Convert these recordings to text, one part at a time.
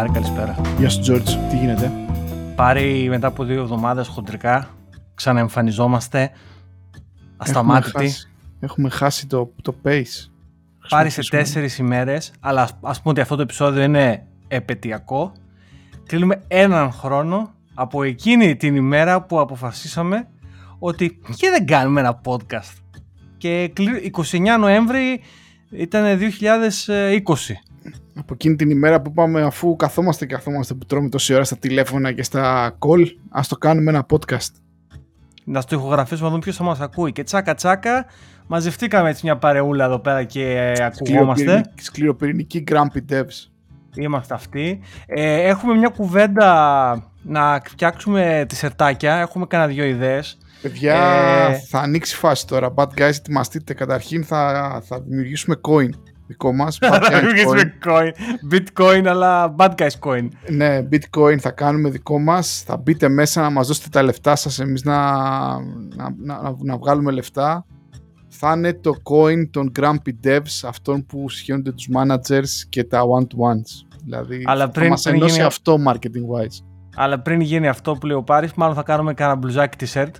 Πάρη, καλησπέρα. Γεια σου, Τζόρτζ. Τι γίνεται; Πάρη, μετά από δύο εβδομάδες χοντρικά, ξαναεμφανιζόμαστε ασταμάτητοι. Έχουμε χάσει, έχουμε χάσει το, το pace. Πάρη σε τέσσερις ημέρες, αλλά ας, ας πούμε ότι αυτό το επεισόδιο είναι επαιτειακό. Κλείνουμε έναν χρόνο από εκείνη την ημέρα που αποφασίσαμε ότι και δεν κάνουμε ένα podcast. Και 29 Νοέμβρη ήταν 2020. Από εκείνη την ημέρα που πάμε αφού καθόμαστε και καθόμαστε που τρώμε τόση ώρα στα τηλέφωνα και στα call, ας το κάνουμε ένα podcast. Να στο ηχογραφήσουμε να δούμε ποιος θα μας ακούει. Και τσάκα τσάκα μαζευτήκαμε έτσι μια παρεούλα εδώ πέρα και ακουγόμαστε. Σκληροπυρηνική Grumpy Devs. Είμαστε αυτοί. Ε, έχουμε μια κουβέντα να φτιάξουμε τις σερτάκια. Έχουμε κανένα δυο ιδέες. Παιδιά, ε... θα ανοίξει φάση τώρα. Bad guys, ετοιμαστείτε. Καταρχήν θα, θα δημιουργήσουμε coin δικό μας. Θα δημιουργήσουμε coin. Bitcoin, αλλά bad guys coin. Ναι, bitcoin θα κάνουμε δικό μας. Θα μπείτε μέσα να μας δώσετε τα λεφτά σας, εμείς να, να, να, να βγάλουμε λεφτά. Θα είναι το coin των grumpy devs, αυτών που σχέονται τους managers και τα one-to-ones. Δηλαδή αλλά θα μας ενώσει γίνει... αυτό marketing wise. Αλλά πριν γίνει αυτό που λέει ο Πάρης, μάλλον θα κάνουμε κανένα μπλουζάκι t-shirt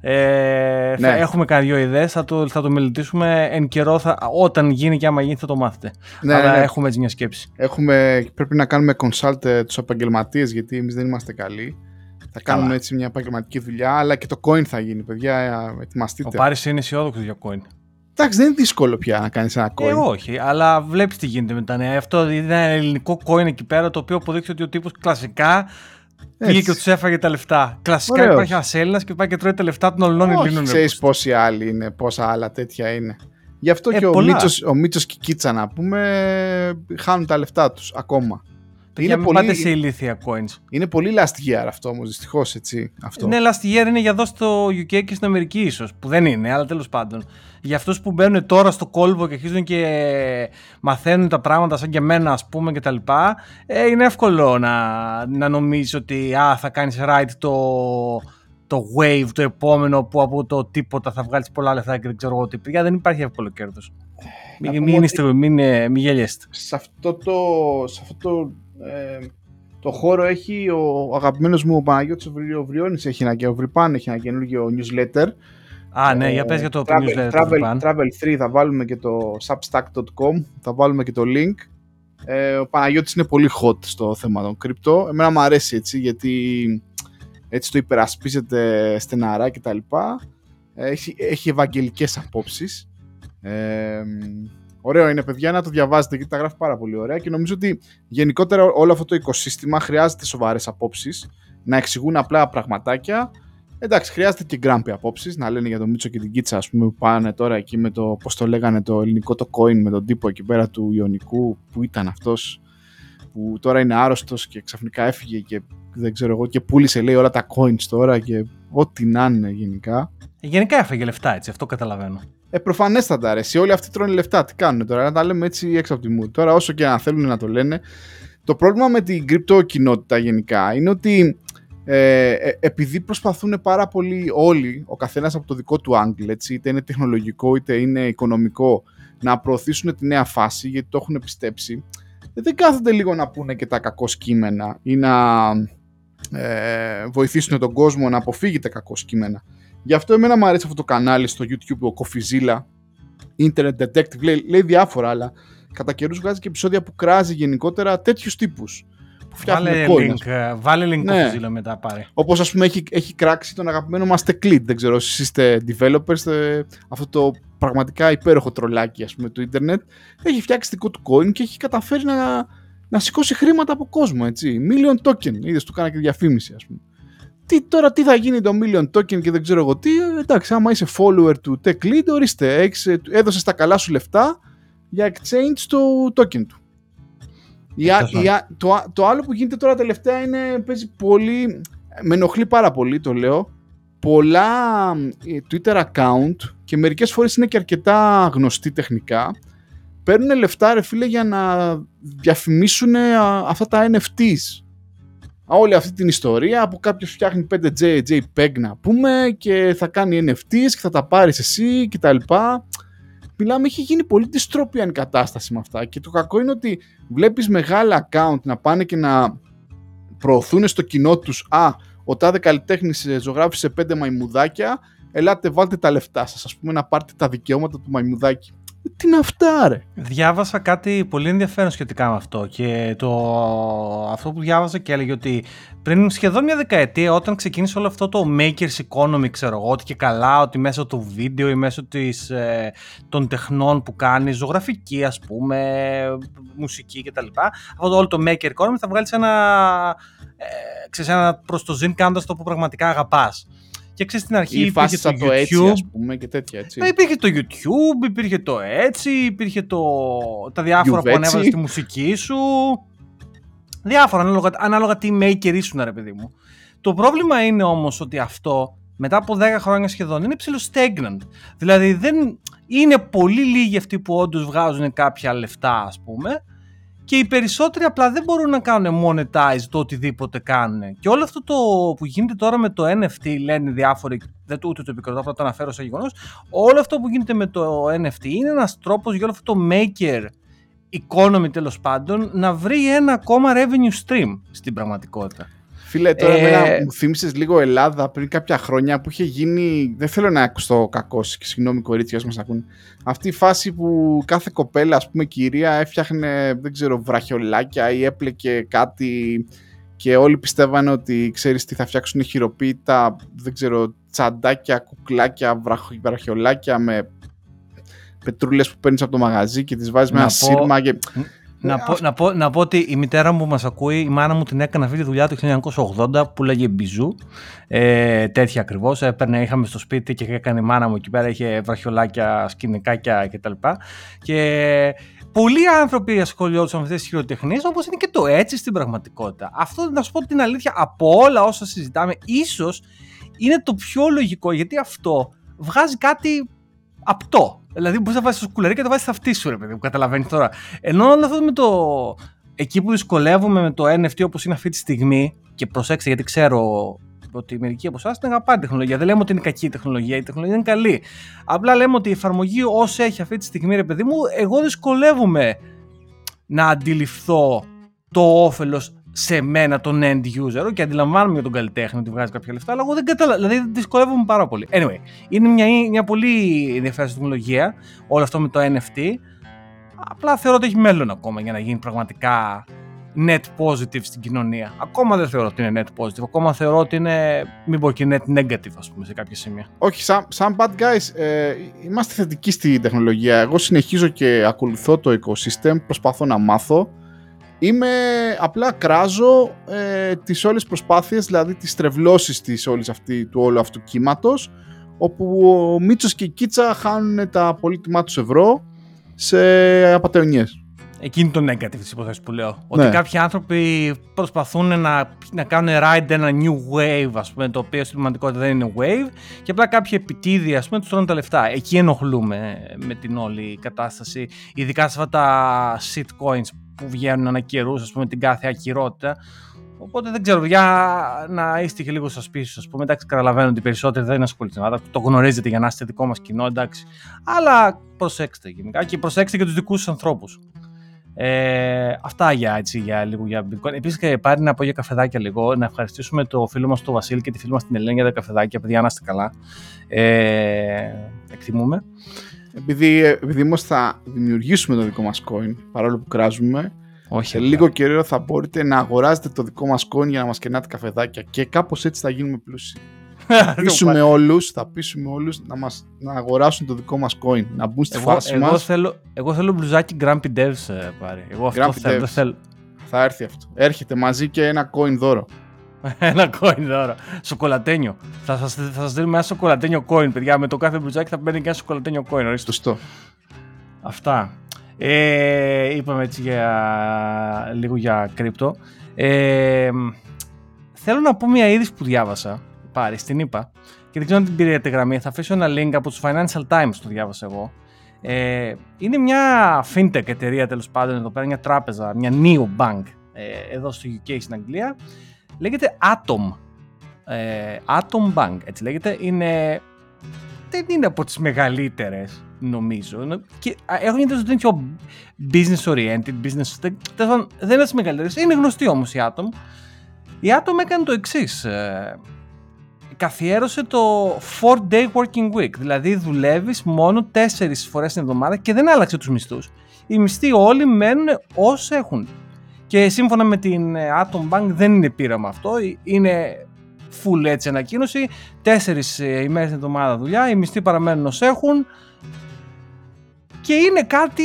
ε, ναι. θα έχουμε κάνα δύο ιδέες, θα το, θα το μελετήσουμε εν καιρό. Θα, όταν γίνει και άμα γίνει, θα το μάθετε. Ναι, Αλλά ναι. έχουμε έτσι μια σκέψη. Έχουμε, πρέπει να κάνουμε consult ε, τους επαγγελματίες, γιατί εμείς δεν είμαστε καλοί. Θα κάνουμε Καλά. έτσι μια επαγγελματική δουλειά, αλλά και το coin θα γίνει, παιδιά. Ε, ετοιμαστείτε. Ο Πάρης είναι αισιόδοξος για coin. Εντάξει, δεν είναι δύσκολο πια να κάνεις ένα coin. Ε, όχι, αλλά βλέπεις τι γίνεται με τα νέα. Αυτό είναι ένα ελληνικό coin εκεί πέρα, το οποίο αποδείχθηκε ότι ο τύπος κλασικά Πήγε και τους έφαγε τα λεφτά. Κλασικά Ωραίος. υπάρχει ένας Έλληνας και πάει και τρώει τα λεφτά των όλων Ελλήνων. Ξέρεις πόσοι άλλοι είναι, πόσα άλλα τέτοια είναι. Γι' αυτό ε, και ο Μίτσος, ο Μίτσος και η Κίτσα να πούμε χάνουν τα λεφτά τους ακόμα. Είναι πολύ... πάτε σε ηλίθια coins. Είναι πολύ last year αυτό όμως, δυστυχώς έτσι. Αυτό. Ναι, last year είναι για εδώ στο UK και στην Αμερική ίσως. Που δεν είναι, αλλά τέλος πάντων. Για αυτούς που μπαίνουν τώρα στο κόλβο και αρχίζουν και μαθαίνουν τα πράγματα σαν και εμένα, ας πούμε, κτλ. Ε, είναι εύκολο να, να νομίζεις ότι α, θα κάνεις right το, το wave, το επόμενο που από το τίποτα θα βγάλεις πολλά λεφτά και δεν ξέρω εγώ τι. Παιδιά, δεν υπάρχει εύκολο κέρδος. Μην, μην, μην, μην, γελιέστε. Σε αυτό το, σε αυτό το ε, το χώρο έχει ο αγαπημένος μου ο Παναγιώτης ο Βριώνης έχει ένα, ο Βρυπάν έχει ένα καινούργιο newsletter. Α, ναι, για πες για το travel, newsletter travel, travel 3 θα βάλουμε και το substack.com θα βάλουμε και το link. Ε, ο Παναγιώτης είναι πολύ hot στο θέμα των κρυπτο εμένα μου αρέσει έτσι γιατί έτσι το υπερασπίζεται στεναρά και τα λοιπά. Έχει, έχει ευαγγελικές απόψεις. Ε, Ωραίο είναι, παιδιά, να το διαβάζετε γιατί τα γράφει πάρα πολύ ωραία και νομίζω ότι γενικότερα όλο αυτό το οικοσύστημα χρειάζεται σοβαρές απόψεις, να εξηγούν απλά πραγματάκια. Εντάξει, χρειάζεται και γκράμπι απόψεις, να λένε για τον Μίτσο και την Κίτσα, ας πούμε, που πάνε τώρα εκεί με το, πώς το λέγανε, το ελληνικό το coin με τον τύπο εκεί πέρα του Ιωνικού, που ήταν αυτός, που τώρα είναι άρρωστος και ξαφνικά έφυγε και δεν ξέρω εγώ και πούλησε λέει όλα τα coins τώρα και ό,τι να είναι γενικά. Γενικά έφαγε λεφτά έτσι, αυτό καταλαβαίνω. Ε, προφανέστατα ρε. Όλοι αυτοί τρώνε λεφτά. Τι κάνουν τώρα, να τα λέμε έτσι έξω από τη μου. Τώρα, όσο και αν θέλουν να το λένε, το πρόβλημα με την κρυπτο κοινότητα γενικά είναι ότι ε, ε, επειδή προσπαθούν πάρα πολύ όλοι, ο καθένας από το δικό του angle, έτσι, είτε είναι τεχνολογικό είτε είναι οικονομικό, να προωθήσουν τη νέα φάση γιατί το έχουν πιστέψει, δεν κάθονται λίγο να πούνε και τα κακό κείμενα ή να ε, βοηθήσουν τον κόσμο να αποφύγει τα κακό κείμενα. Γι' αυτό εμένα μου αρέσει αυτό το κανάλι στο YouTube, ο Κοφιζίλα, Internet Detective, λέει, λέει διάφορα, αλλά κατά καιρούς βγάζει και επεισόδια που κράζει γενικότερα τέτοιους τύπους. Βάλε link, ε, βάλε link ναι. Κοφιζίλα μετά πάρε. Όπως ας πούμε έχει, έχει κράξει τον αγαπημένο μας Teclid. Δεν ξέρω εσείς είστε developers, ε, αυτό το πραγματικά υπέροχο τρολάκι ας πούμε, του ίντερνετ. Έχει φτιάξει δικό του coin και έχει καταφέρει να, να σηκώσει χρήματα από κόσμο. Έτσι. Million token. Είδες, του κάνα και διαφήμιση, ας πούμε τι, τώρα τι θα γίνει το million token και δεν ξέρω εγώ τι. Εντάξει, άμα είσαι follower του tech lead, ορίστε, έχεις, έδωσες τα καλά σου λεφτά για exchange το token του. Η, η, το, το άλλο που γίνεται τώρα τελευταία είναι, παίζει πολύ, με ενοχλεί πάρα πολύ το λέω, πολλά ε, Twitter account και μερικές φορές είναι και αρκετά γνωστοί τεχνικά, παίρνουν λεφτά ρε φίλε για να διαφημίσουν αυτά τα NFTs όλη αυτή την ιστορία που κάποιος φτιάχνει 5J, JPEG να πούμε και θα κάνει NFTs και θα τα πάρεις εσύ και τα λοιπά. μιλάμε, έχει γίνει πολύ dystopian κατάσταση με αυτά. Και το κακό είναι ότι βλέπεις μεγάλα account να πάνε και να προωθούν στο κοινό τους. Α, ο τάδε καλλιτέχνης ζωγράφησε πέντε μαϊμουδάκια. Ελάτε, βάλτε τα λεφτά σας. Α πούμε, να πάρετε τα δικαιώματα του μαϊμουδάκι. Τι είναι αυτά, ρε; Διάβασα κάτι πολύ ενδιαφέρον σχετικά με αυτό. Και το... αυτό που διάβασα και έλεγε ότι πριν σχεδόν μια δεκαετία, όταν ξεκίνησε όλο αυτό το makers economy, ξέρω εγώ, ότι και καλά, ότι μέσω του βίντεο ή μέσω της, ε, των τεχνών που κάνει, ζωγραφική, ας πούμε, μουσική κτλ. Αυτό το, όλο το maker economy θα βγάλεις ένα, ε, ξέρεις, ένα προς το ζήν κάνοντας το που πραγματικά αγαπάς. Και ξέρεις στην αρχή υπήρχε το YouTube. Έτσι, ας πούμε, και τέτοια, έτσι. Ε, υπήρχε το YouTube, υπήρχε το έτσι, υπήρχε το... τα διάφορα που ανέβαζες στη μουσική σου. Διάφορα, ανάλογα, ανάλογα τι maker ήσουν, ρε παιδί μου. Το πρόβλημα είναι όμως ότι αυτό μετά από 10 χρόνια σχεδόν είναι ψηλό stagnant. Δηλαδή δεν είναι πολύ λίγοι αυτοί που όντως βγάζουν κάποια λεφτά, ας πούμε, και οι περισσότεροι απλά δεν μπορούν να κάνουν monetize το οτιδήποτε κάνουν. Και όλο αυτό το που γίνεται τώρα με το NFT, λένε διάφοροι, δεν το ούτε το επικροτώ, απλά το αναφέρω σε γεγονός. Όλο αυτό που γίνεται με το NFT είναι ένας τρόπος για όλο αυτό το maker economy τέλος πάντων να βρει ένα ακόμα revenue stream στην πραγματικότητα. Φίλε, τώρα ε... μου θύμισες λίγο Ελλάδα πριν κάποια χρόνια που είχε γίνει. Δεν θέλω να ακουστώ κακός και συγγνώμη κορίτσια μας ακούν. Αυτή η φάση που κάθε κοπέλα, ας πούμε, κυρία έφτιαχνε, δεν ξέρω, βραχιολάκια ή έπλεκε κάτι και όλοι πιστεύανε ότι ξέρεις τι θα φτιάξουν χειροποίητα, δεν ξέρω, τσαντάκια, κουκλάκια, βραχιολάκια με πετρούλες που παίρνεις από το μαγαζί και τις βάζεις με ένα σύρμα. Και... Να, ε, πω, να, πω, να πω ότι η μητέρα μου που μας ακούει, η μάνα μου την έκανε αυτή τη δουλειά το 1980 που λέγε μπιζού. Ε, τέτοια ακριβώς. Έπαιρνε, είχαμε στο σπίτι και έκανε η μάνα μου εκεί πέρα, είχε βραχιολάκια, σκηνικάκια κτλ. Και πολλοί άνθρωποι ασχολιόντουσαν με αυτές τις χειροτεχνίες, όπως είναι και το έτσι στην πραγματικότητα. Αυτό να σου πω την αλήθεια, από όλα όσα συζητάμε, ίσως είναι το πιο λογικό γιατί αυτό βγάζει κάτι απτό. Δηλαδή μπορείς να βάζεις το σκουλερί και να το βάζεις στα αυτή σου, ρε παιδί μου. Καταλαβαίνεις τώρα. Ενώ όλο αυτό με το. Εκεί που δυσκολεύουμε με το NFT όπως είναι αυτή τη στιγμή, και προσέξτε γιατί ξέρω ότι μερικοί από εσάς την αγαπάνε τεχνολογία. Δεν λέμε ότι είναι κακή η τεχνολογία, η τεχνολογία είναι καλή. Απλά λέμε ότι η εφαρμογή όσο έχει αυτή τη στιγμή, ρε παιδί μου, εγώ δυσκολεύομαι να αντιληφθώ το όφελος σε μένα τον end user και αντιλαμβάνομαι για τον καλλιτέχνη ότι βγάζει κάποια λεφτά, αλλά εγώ δεν καταλαβαίνω. Δηλαδή δυσκολεύομαι πάρα πολύ. Anyway, είναι μια, μια πολύ ενδιαφέρουσα τεχνολογία όλο αυτό με το NFT. Απλά θεωρώ ότι έχει μέλλον ακόμα για να γίνει πραγματικά net positive στην κοινωνία. Ακόμα δεν θεωρώ ότι είναι net positive. Ακόμα θεωρώ ότι είναι, μην πω και net negative, ας πούμε, σε κάποια σημεία. Όχι, σαν, σαν bad guys, ε, είμαστε θετικοί στη τεχνολογία. Εγώ συνεχίζω και ακολουθώ το ecosystem, προσπαθώ να μάθω. Είμαι απλά κράζω ε, τις όλες προσπάθειες, δηλαδή τις τρευλώσεις της όλης αυτή, του όλου αυτού κύματος, όπου ο Μίτσος και η Κίτσα χάνουν τα πολύτιμά τους ευρώ σε απαταιωνιές. Εκείνη το negative της υπόθεσης που λέω. Ότι ναι. κάποιοι άνθρωποι προσπαθούν να, να κάνουν ride ένα new wave, ας πούμε, το οποίο στην πραγματικότητα δεν είναι wave, και απλά κάποιοι επιτίδιοι, ας πούμε, τους τρώνε τα λεφτά. Εκεί ενοχλούμε με την όλη κατάσταση, ειδικά σε αυτά τα shitcoins που βγαίνουν ανά καιρού, ας πούμε, την κάθε ακυρότητα. Οπότε δεν ξέρω, για να είστε και λίγο σας πίσω, ας πούμε. Εντάξει, καταλαβαίνω ότι οι περισσότεροι δεν ασχολούνται. Το γνωρίζετε για να είστε δικό μας κοινό, εντάξει. Αλλά προσέξτε γενικά και προσέξτε και τους δικούς σας ανθρώπους. Ε, αυτά για, έτσι, για λίγο για Bitcoin. Επίσης, πάρει να πω για καφεδάκια λίγο. Να ευχαριστήσουμε το φίλο μας τον Βασίλη και τη φίλη μας την Ελένη για τα καφεδάκια. Παιδιά, να είστε καλά. Ε, εκτιμούμε επειδή, επειδή όμως θα δημιουργήσουμε το δικό μας coin, παρόλο που κράζουμε, όχι, σε λίγο καιρό θα μπορείτε να αγοράζετε το δικό μας coin για να μας κερνάτε καφεδάκια και κάπως έτσι θα γίνουμε πλούσιοι. θα πείσουμε όλους, θα πείσουμε όλους να, μας, να αγοράσουν το δικό μας coin, να μπουν στη εγώ, φάση εγώ μας. Θέλω, εγώ θέλω μπλουζάκι Grumpy Devs ε, πάρει. Εγώ αυτό θέλω, θέλω. Θα έρθει αυτό. Έρχεται μαζί και ένα coin δώρο. Ένα coin τώρα. Σοκολατένιο. Θα σας θα σας δίνουμε ένα σοκολατένιο coin, παιδιά. Με το κάθε μπλουζάκι θα παίρνει και ένα σοκολατένιο coin. Ορίστε. Σωστό. Αυτά. Ε, είπαμε έτσι για λίγο για κρύπτο. Ε, θέλω να πω μια είδηση που διάβασα. Πάρει, την είπα. Και δεν ξέρω αν την πήρε γραμμή. Θα αφήσω ένα link από τους Financial Times, το διάβασα εγώ. Ε, είναι μια fintech εταιρεία τέλος πάντων εδώ πέρα, μια τράπεζα, μια neo bank ε, εδώ στο UK στην Αγγλία λέγεται Atom. Ε, Atom Bank, έτσι λέγεται. Είναι, δεν είναι από τις μεγαλύτερες νομίζω. Και έχω γίνει ότι είναι πιο business oriented, business. Δεν είναι τις μεγαλύτερες. Είναι γνωστή όμως η Atom. Η Atom έκανε το εξής. Ε, καθιέρωσε το 4 day working week. Δηλαδή δουλεύεις μόνο 4 φορές την εβδομάδα και δεν άλλαξε τους μισθούς. Οι μισθοί όλοι μένουν όσοι έχουν. Και σύμφωνα με την ε, Atom Bank δεν είναι πείραμα αυτό. Είναι full έτσι ανακοίνωση. 4 ε, ημέρες την εβδομάδα δουλειά. Οι μισθοί παραμένουν ως έχουν και είναι κάτι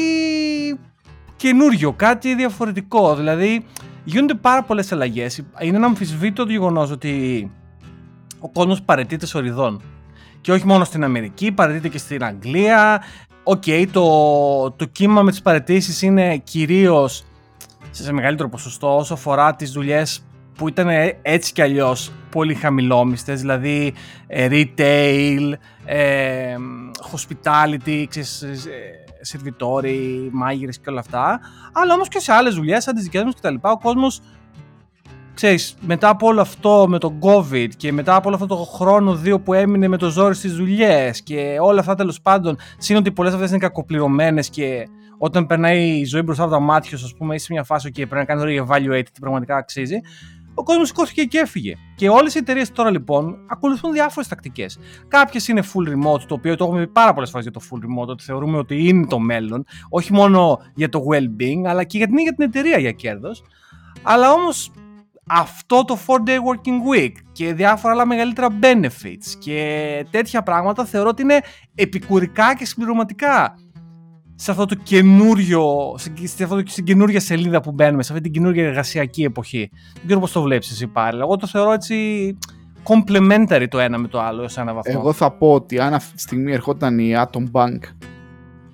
καινούριο, κάτι διαφορετικό. Δηλαδή γίνονται πάρα πολλές αλλαγές. Είναι ένα αμφισβήτητο το γεγονός ότι ο κόσμος παρετείται σοριδών. Και όχι μόνο στην Αμερική, παρετείται και στην Αγγλία. Ok, okay, το, το κύμα με τις παραιτήσεις είναι κυρίως σε μεγαλύτερο ποσοστό όσο αφορά τις δουλειές που ήταν έτσι κι αλλιώς πολύ χαμηλόμισθες, δηλαδή ε, retail, ε, hospitality, ξέρεις, ε, σερβιτόροι, μάγειρες και όλα αυτά, αλλά όμως και σε άλλες δουλειές σαν τις δικές μας κτλ. Ο κόσμος, ξέρεις, μετά από όλο αυτό με τον COVID και μετά από όλο αυτό το χρόνο δύο που έμεινε με το ζόρι στις δουλειές και όλα αυτά τέλος πάντων, σύν ότι πολλές αυτές είναι κακοπληρωμένες και όταν περνάει η ζωή μπροστά από τα μάτια σου, ας πούμε, είσαι σε μια φάση και πρέπει να κάνει evaluate τι πραγματικά αξίζει ο κόσμος σηκώθηκε και έφυγε. Και όλες οι εταιρείες τώρα λοιπόν ακολουθούν διάφορες τακτικές. Κάποιες είναι full remote, το οποίο το έχουμε πει πάρα πολλές φορές για το full remote, ότι θεωρούμε ότι είναι το μέλλον, όχι μόνο για το well-being, αλλά και για την, για την εταιρεία για κέρδος. Αλλά όμως αυτό το 4-day working week και διάφορα άλλα μεγαλύτερα benefits και τέτοια πράγματα θεωρώ ότι είναι επικουρικά και συμπληρωματικά σε αυτό το καινούριο, σε αυτό το, στην καινούργια σελίδα που μπαίνουμε, σε αυτή την καινούργια εργασιακή εποχή. Δεν ξέρω πώς το βλέπεις εσύ πάλι. Εγώ το θεωρώ έτσι complementary το ένα με το άλλο σε ένα βαθμό. Εγώ θα πω ότι αν αυτή τη στιγμή ερχόταν η Atom Bank.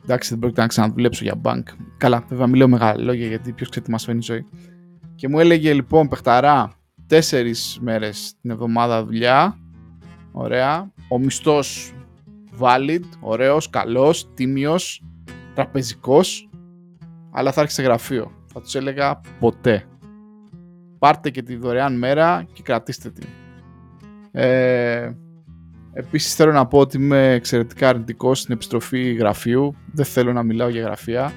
Εντάξει, δεν πρόκειται να ξαναδουλέψω για bank. Καλά, βέβαια, μιλάω μεγάλα λόγια γιατί ποιος ξέρει τι μας φαίνει η ζωή. Και μου έλεγε λοιπόν, παιχταρά, τέσσερις μέρες την εβδομάδα δουλειά. Ωραία. Ο μισθός valid, ωραίος, καλός, τίμιος τραπεζικός, αλλά θα έρχεσαι σε γραφείο. Θα τους έλεγα ποτέ. Πάρτε και τη δωρεάν μέρα και κρατήστε την. Ε, επίσης θέλω να πω ότι είμαι εξαιρετικά αρνητικός στην επιστροφή γραφείου. Δεν θέλω να μιλάω για γραφεία.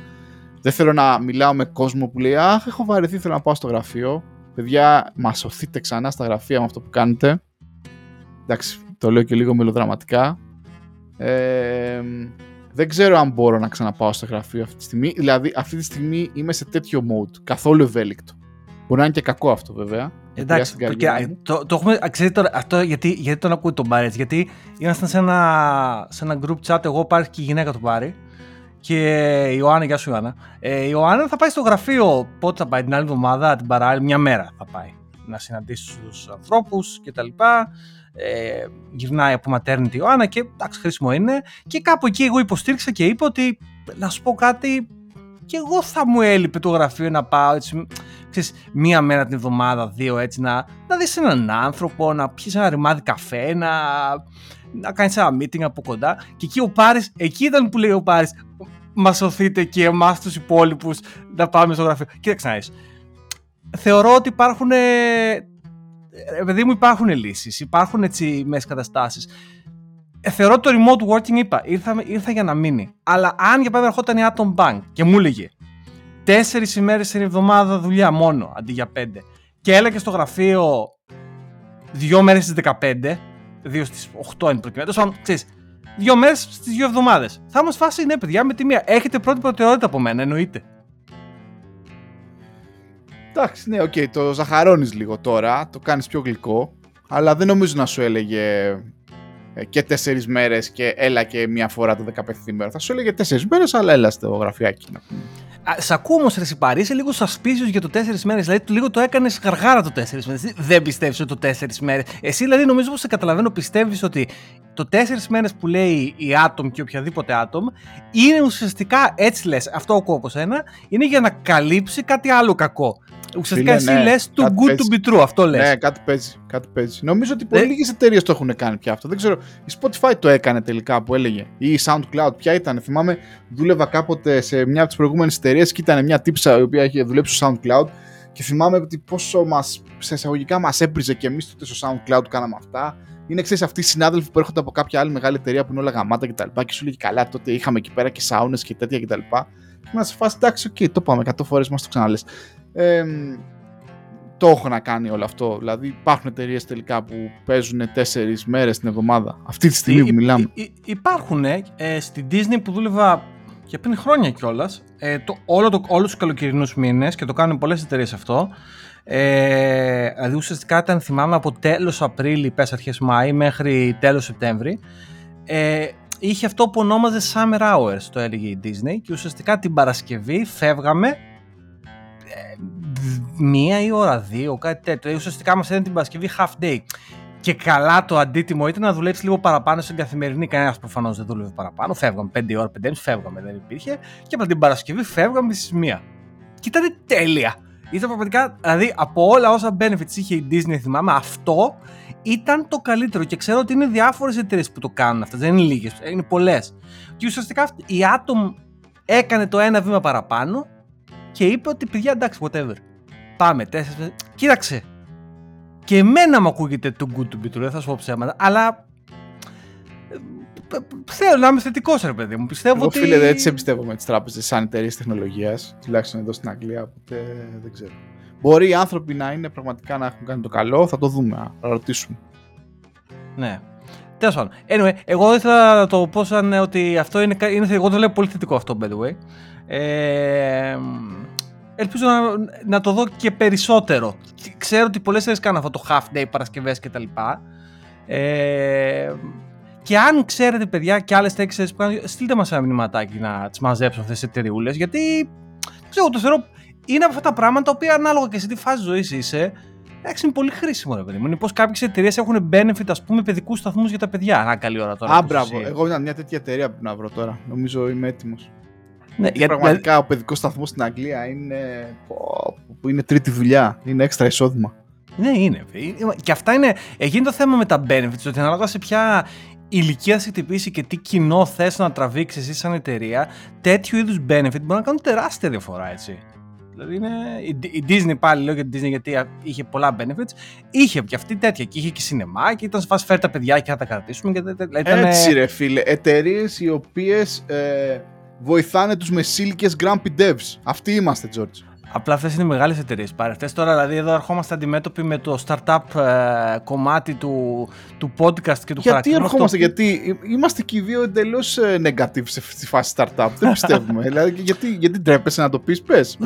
Δεν θέλω να μιλάω με κόσμο που λέει «Αχ, έχω βαρεθεί, θέλω να πάω στο γραφείο». Παιδιά, μας σωθείτε ξανά στα γραφεία με αυτό που κάνετε. Εντάξει, το λέω και λίγο μελοδραματικά. Ε, δεν ξέρω αν μπορώ να ξαναπάω στο γραφείο αυτή τη στιγμή. Δηλαδή, αυτή τη στιγμή είμαι σε τέτοιο mode. Καθόλου ευέλικτο. Μπορεί να είναι και κακό αυτό, βέβαια. Εντάξει, το, το, το, έχουμε. Ξέρετε τώρα, αυτό γιατί, γιατί τον ακούει τον Μπάρι, Γιατί ήμασταν σε ένα, σε ένα group chat, εγώ πάρει και η γυναίκα του Μπάρι. Και η Ιωάννα, γεια σου Ιωάννα. Ε, η Ιωάννα θα πάει στο γραφείο. Πότε θα πάει, την άλλη εβδομάδα, την παράλληλη, μια μέρα θα πάει. Να συναντήσει τους ανθρώπους κτλ ε, γυρνάει από maternity ο Άννα και εντάξει χρήσιμο είναι. Και κάπου εκεί εγώ υποστήριξα και είπα ότι να σου πω κάτι και εγώ θα μου έλειπε το γραφείο να πάω έτσι, ξέρεις, μία μέρα την εβδομάδα, δύο έτσι, να, να δεις έναν άνθρωπο, να πιεις ένα ρημάδι καφέ, να, να κάνεις ένα meeting από κοντά. Και εκεί ο Πάρης, εκεί ήταν που λέει ο Πάρης, μα σωθείτε και εμάς τους υπόλοιπους να πάμε στο γραφείο. Κοίταξε να Θεωρώ ότι υπάρχουν ε, παιδί μου υπάρχουν λύσεις, υπάρχουν έτσι μέσα καταστάσεις. Ε, θεωρώ το remote working είπα, ήρθα, ήρθα για να μείνει. Αλλά αν για παράδειγμα ερχόταν η Atom Bank και μου έλεγε τέσσερις ημέρες την εβδομάδα δουλειά μόνο αντί για πέντε και έλεγε στο γραφείο δύο μέρες στις 15, δύο στις 8 εν προκειμένω. Τόσο, ξέρεις, δύο μέρες στις δύο εβδομάδες. Θα μας φάσει ναι, παιδιά, με τη μία. Έχετε πρώτη προτεραιότητα από μένα, εννοείται. Εντάξει, ναι, ok, okay, το ζαχαρώνεις λίγο τώρα, το κάνεις πιο γλυκό, αλλά δεν νομίζω να σου έλεγε ε, και τέσσερις μέρες και έλα και μία φορά το 15 ημέρα. Θα σου έλεγε τέσσερις μέρες, αλλά έλα στο γραφειάκι να πούμε. Σ' ακούω όμως, Ρε Σιπαρή, είσαι λίγο suspicious για το 4 μέρες. Δηλαδή, λίγο το έκανες γαργάρα το 4 μέρες. Δεν πιστεύεις ότι το 4 μέρες. Εσύ, δηλαδή, νομίζω πως σε καταλαβαίνω, πιστεύεις ότι το 4 μέρες που λέει η Atom και οποιαδήποτε Atom είναι ουσιαστικά, έτσι λες, αυτό ακούω από σένα, είναι για να καλύψει κάτι άλλο κακό. Ουσιαστικά εσύ ναι, λες too good παίζει. to be true, αυτό λες. Ναι, κάτι παίζει, κάτι παίζει. Νομίζω ότι πολύ ναι. λίγες εταιρείες το έχουν κάνει πια αυτό. Δεν ξέρω. Η Spotify το έκανε τελικά που έλεγε. Ή η SoundCloud, ποια ήταν. Θυμάμαι, δούλευα κάποτε σε μια από τις προηγούμενες εταιρείες και ήταν μια τύψα η οποία είχε δουλέψει στο SoundCloud. Και θυμάμαι ότι πόσο μας, σε εισαγωγικά μας έπριζε και εμείς τότε στο SoundCloud κάναμε αυτά. είναι ξέρεις αυτοί οι συνάδελφοι που έρχονται από κάποια άλλη μεγάλη εταιρεία που είναι όλα γαμάτα κτλ. Και, και σου λέει καλά, τότε είχαμε εκεί πέρα και σάουνες και τέτοια κτλ. Και, και να σε φάσει, εντάξει, ok, okay, το πάμε 100 φορές, μας το ξαναλέ. Ε, το έχω να κάνει όλο αυτό. Δηλαδή, υπάρχουν εταιρείες τελικά που παίζουν 4 μέρες την εβδομάδα. Αυτή τη στιγμή που μιλάμε. υπάρχουν. Ε, στην Disney που δούλευα και πριν χρόνια κιόλας, ε, όλο το, όλους τους καλοκαιρινούς μήνες και το κάνουν πολλές εταιρείες αυτό, ε, δηλαδή ουσιαστικά ήταν θυμάμαι από τέλος Απρίλη, πες αρχές Μάη μέχρι τέλος Σεπτέμβρη, ε, είχε αυτό που ονόμαζε Summer Hours, το έλεγε η Disney και ουσιαστικά την Παρασκευή φεύγαμε ε, μία ή ώρα δύο, κάτι τέτοιο. Δηλαδή, ουσιαστικά μας έδινε την Παρασκευή half day. Και καλά το αντίτιμο ήταν να δουλέψεις λίγο παραπάνω στην καθημερινή. Κανένας προφανώς δεν δούλευε παραπάνω. Φεύγαμε 5 ώρα, 5 φεύγαμε, δεν υπήρχε. Και από την Παρασκευή φεύγαμε στις 1. Και ήταν τέλεια. Ήταν πραγματικά, δηλαδή από όλα όσα benefits είχε η Disney, θυμάμαι, αυτό ήταν το καλύτερο. Και ξέρω ότι είναι διάφορες εταιρείες που το κάνουν αυτά. Δεν είναι λίγες, είναι πολλές. Και ουσιαστικά η Atom έκανε το ένα βήμα παραπάνω και είπε ότι παιδιά εντάξει, whatever. Πάμε, τέσσερις. Κοίταξε, και εμένα μου ακούγεται το good to be true, δεν θα σου πω ψέματα, αλλά ε, θέλω να είμαι θετικός, ρε παιδί μου. Πιστεύω Εγώ, ότι. φίλε, δεν τι εμπιστεύομαι τις τράπεζες σαν εταιρείε τεχνολογίας, τουλάχιστον εδώ στην Αγγλία, οπότε δεν ξέρω. Μπορεί οι άνθρωποι να είναι πραγματικά να έχουν κάνει το καλό, θα το δούμε, θα ρωτήσουμε. Ναι. Τέλος πάντων. Anyway, εγώ ήθελα να το πω σαν ότι αυτό είναι. είναι εγώ το λέω πολύ θετικό αυτό, by the way. Ε, ελπίζω να, να το δω και περισσότερο. Ξέρω ότι πολλές φορές κάνω αυτό το half day, Παρασκευές και τα λοιπά. Ε, και αν ξέρετε παιδιά και άλλες τέξεις, στείλτε μας ένα μηνυματάκι να τις μαζέψω αυτές τις εταιρεούλες, γιατί ξέρω, το θεωρώ είναι από αυτά τα πράγματα τα οποία ανάλογα και σε τι φάση ζωής είσαι, Εντάξει, είναι πολύ χρήσιμο, ρε παιδί μου. Είναι πως κάποιες εταιρείες έχουν benefit, ας πούμε, παιδικούς σταθμούς για τα παιδιά. Α, καλή ώρα τώρα. Α, μπράβο. Εγώ ήταν μια τέτοια εταιρεία που να βρω τώρα. Νομίζω είμαι έτοιμος. Ναι, γιατί πραγματικά ο παιδικός σταθμός στην Αγγλία είναι, που είναι τρίτη δουλειά. Είναι έξτρα εισόδημα. Ναι, είναι. Και αυτά είναι. Έγινε το θέμα με τα benefits, ότι ανάλογα σε ποια ηλικία σε χτυπήσει και τι κοινό θες να τραβήξεις εσύ σαν εταιρεία, τέτοιου είδους benefit μπορεί να κάνουν τεράστια διαφορά, έτσι. Δηλαδή είναι, η Disney πάλι λέω για την Disney γιατί είχε πολλά benefits. Είχε και αυτή τέτοια και είχε και σινεμά και ήταν σε φάση φέρει τα παιδιά και θα τα κρατήσουμε. Και, δηλαδή, ήταν... Έτσι ρε φίλε, εταιρείες οι οποίες ε, βοηθάνε τους μεσήλικες Grumpy Devs. Αυτοί είμαστε, George. Απλά αυτές είναι μεγάλες εταιρείες. Αυτές τώρα, δηλαδή, εδώ ερχόμαστε αντιμέτωποι με το startup ε, κομμάτι του, του podcast και του γιατί Γιατί ερχόμαστε, γιατί είμαστε και οι δύο εντελώς ε, negative στη φάση startup. δεν πιστεύουμε. δηλαδή, γιατί, γιατί ντρέπεσαι να το πεις, πες.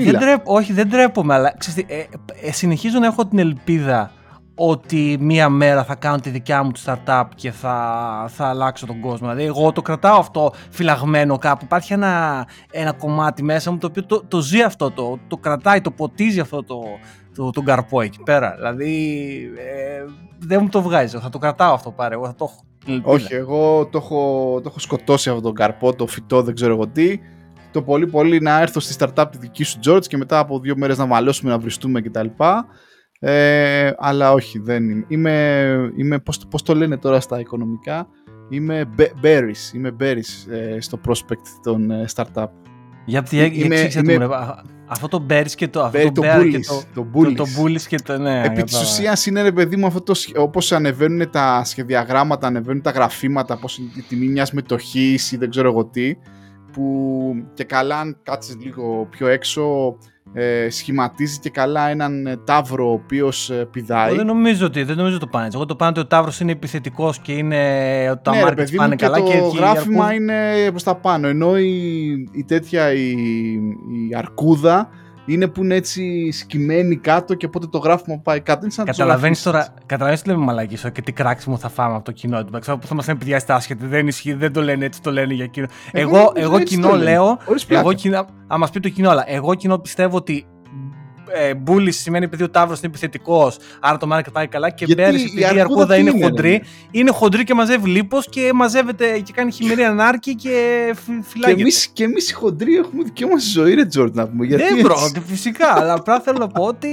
όχι, δεν ντρέπομαι, αλλά ξέρετε, ε, ε, συνεχίζω να έχω την ελπίδα ότι μία μέρα θα κάνω τη δικιά μου startup και θα, θα αλλάξω τον κόσμο. Δηλαδή, εγώ το κρατάω αυτό φυλαγμένο κάπου. Υπάρχει ένα, ένα κομμάτι μέσα μου το οποίο το, το ζει αυτό, το, το κρατάει, το ποτίζει αυτό το, το, τον καρπό εκεί πέρα. Δηλαδή, ε, δεν μου το βγάζει. Θα το κρατάω αυτό πάρε. Εγώ θα το έχω. Όχι, εγώ το έχω, το έχω σκοτώσει αυτό τον καρπό, το φυτό, δεν ξέρω εγώ τι. Το πολύ πολύ να έρθω στη startup τη δική σου, George, και μετά από δύο μέρες να μαλώσουμε, να βριστούμε κτλ. Ε, αλλά όχι, δεν είμαι. Είμαι, είμαι πώς, πώς το λένε τώρα στα οικονομικά, είμαι berries, είμαι berries ε, στο prospect των ε, startup. Για τι είμαι, είμαι, αυτό το berries και το, αυτό το, bullies, και το, το, bullies. το, το bullies και το, ναι. Επί της ουσίας είναι ρε παιδί μου αυτό το, όπως ανεβαίνουν τα σχεδιαγράμματα, ανεβαίνουν τα γραφήματα, πώς είναι η τιμή μιας μετοχής ή δεν ξέρω εγώ τι, που και καλά αν κάτσεις λίγο πιο έξω ε, σχηματίζει και καλά έναν ε, τάβρο ο οποίος ε, πηδάει. Εγώ δεν νομίζω ότι δεν νομίζω το πάνε Εγώ το πάνε ότι ο τάβρο είναι επιθετικός και είναι. Τα ναι, μάρκετς πάνε καλά. Και το γράφημα είναι προ τα πάνω. Ενώ η, η τέτοια η, η αρκούδα είναι που είναι έτσι σκυμμένη κάτω και οπότε το γράφημα πάει κάτω. Καταλαβαίνεις τώρα, καταλαβαίνεις τι λέμε μαλακή και τι κράξιμο θα φάμε από το κοινό. Ξέρω που θα μας λένε παιδιά στα άσχετα, δεν ισχύει, δεν το λένε έτσι, το λένε για κοινό. Εγώ, εγώ, εγώ κοινό λέω, εγώ κοινό, α μας πει το κοινό, αλλά εγώ κοινό πιστεύω ότι ε, bullish σημαίνει επειδή ο Ταύρος είναι επιθετικός, άρα το market πάει καλά. Και Μπέρι επειδή η Αρκούδα είναι, είναι χοντρή, είναι. είναι χοντρή και μαζεύει λίπος και μαζεύεται και κάνει χειμερία νάρκη και φυλάγεται. Και εμείς οι χοντροί έχουμε δικαίωμα στη ζωή, ρε Τζορτζ, να πούμε. Γιατί ναι, bro, φυσικά. αλλά απλά θέλω να πω ότι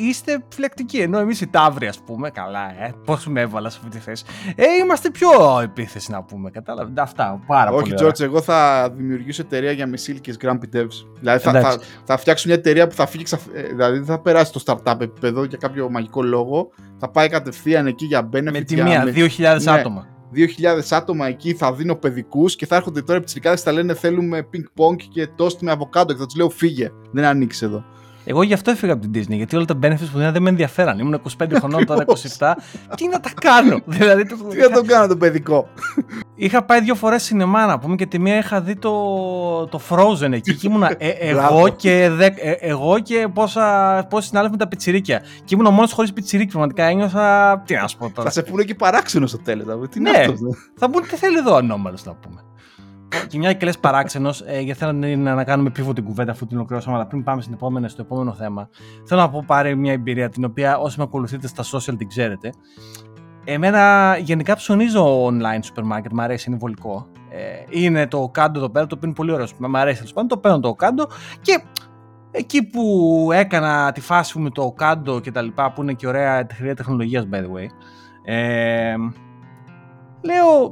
είστε φυλακτικοί. Ενώ εμείς οι Ταύροι, ας πούμε, καλά, ε, πώς με έβαλα σε αυτή τη θέση. Ε, είμαστε πιο επίθεση να πούμε. Κατάλαβε. Αυτά. Πάρα Όχι, πολύ. Όχι, Τζορτζ, εγώ θα δημιουργήσω εταιρεία για μεσήλικε Grumpy Devs. Δηλαδή θα, θα, θα φτιάξω μια εταιρεία που θα φύγει δηλαδή δεν θα περάσει το startup επίπεδο για κάποιο μαγικό λόγο. Θα πάει κατευθείαν εκεί για benefit. Με τη μία, 2.000 Ναι. άτομα. 2.000 άτομα εκεί θα δίνω παιδικούς και θα έρχονται τώρα οι πιτσιρικάδες και θα λένε θέλουμε ping pong και toast με αβοκάντο και θα τους λέω φύγε, δεν ανοίξει εδώ. Εγώ γι' αυτό έφυγα από την Disney, γιατί όλα τα benefits που δίνανε δεν με ενδιαφέραν. Ήμουν 25 χρονών, τώρα 27. Τι να τα κάνω; δηλαδή, το- Τι να τον κάνω το παιδικό; Είχα πάει δύο φορές σινεμά να πούμε και τη μία είχα δει το, το Frozen εκεί και ήμουνα ε, εγώ Μπράβο. και, δε, ε, εγώ και πόσα, πόσοι συνάδελφοι με τα πιτσιρίκια. Και ήμουν ο μόνος χωρίς πιτσιρίκι. Πραγματικά ένιωσα. Τι να σου πω τώρα. θα σε πούνε και παράξενο στο τέλος. δηλαδή. Τι είναι Ναι. αυτός, δε. Θα μπουν τι θέλει εδώ ο ανώμαλο να πούμε. Και μια και λες παράξενος, ε, γιατί θέλω να, να κάνουμε πίβο την κουβέντα αφού την ολοκληρώσαμε, αλλά πριν πάμε στην επόμενη, στο επόμενο θέμα, θέλω να πω πάρει μια εμπειρία την οποία όσοι με ακολουθείτε στα social την ξέρετε. Εμένα γενικά ψωνίζω online σούπερ μάρκετ, μου αρέσει, είναι βολικό. Ε, είναι το κάντο εδώ πέρα, το οποίο είναι πολύ ωραίο. Μου αρέσει τέλο πάντων, το παίρνω το κάντο και εκεί που έκανα τη φάση μου με το κάντο και τα λοιπά, που είναι και ωραία χρειά τεχνολογίας, by the way. Ε, λέω,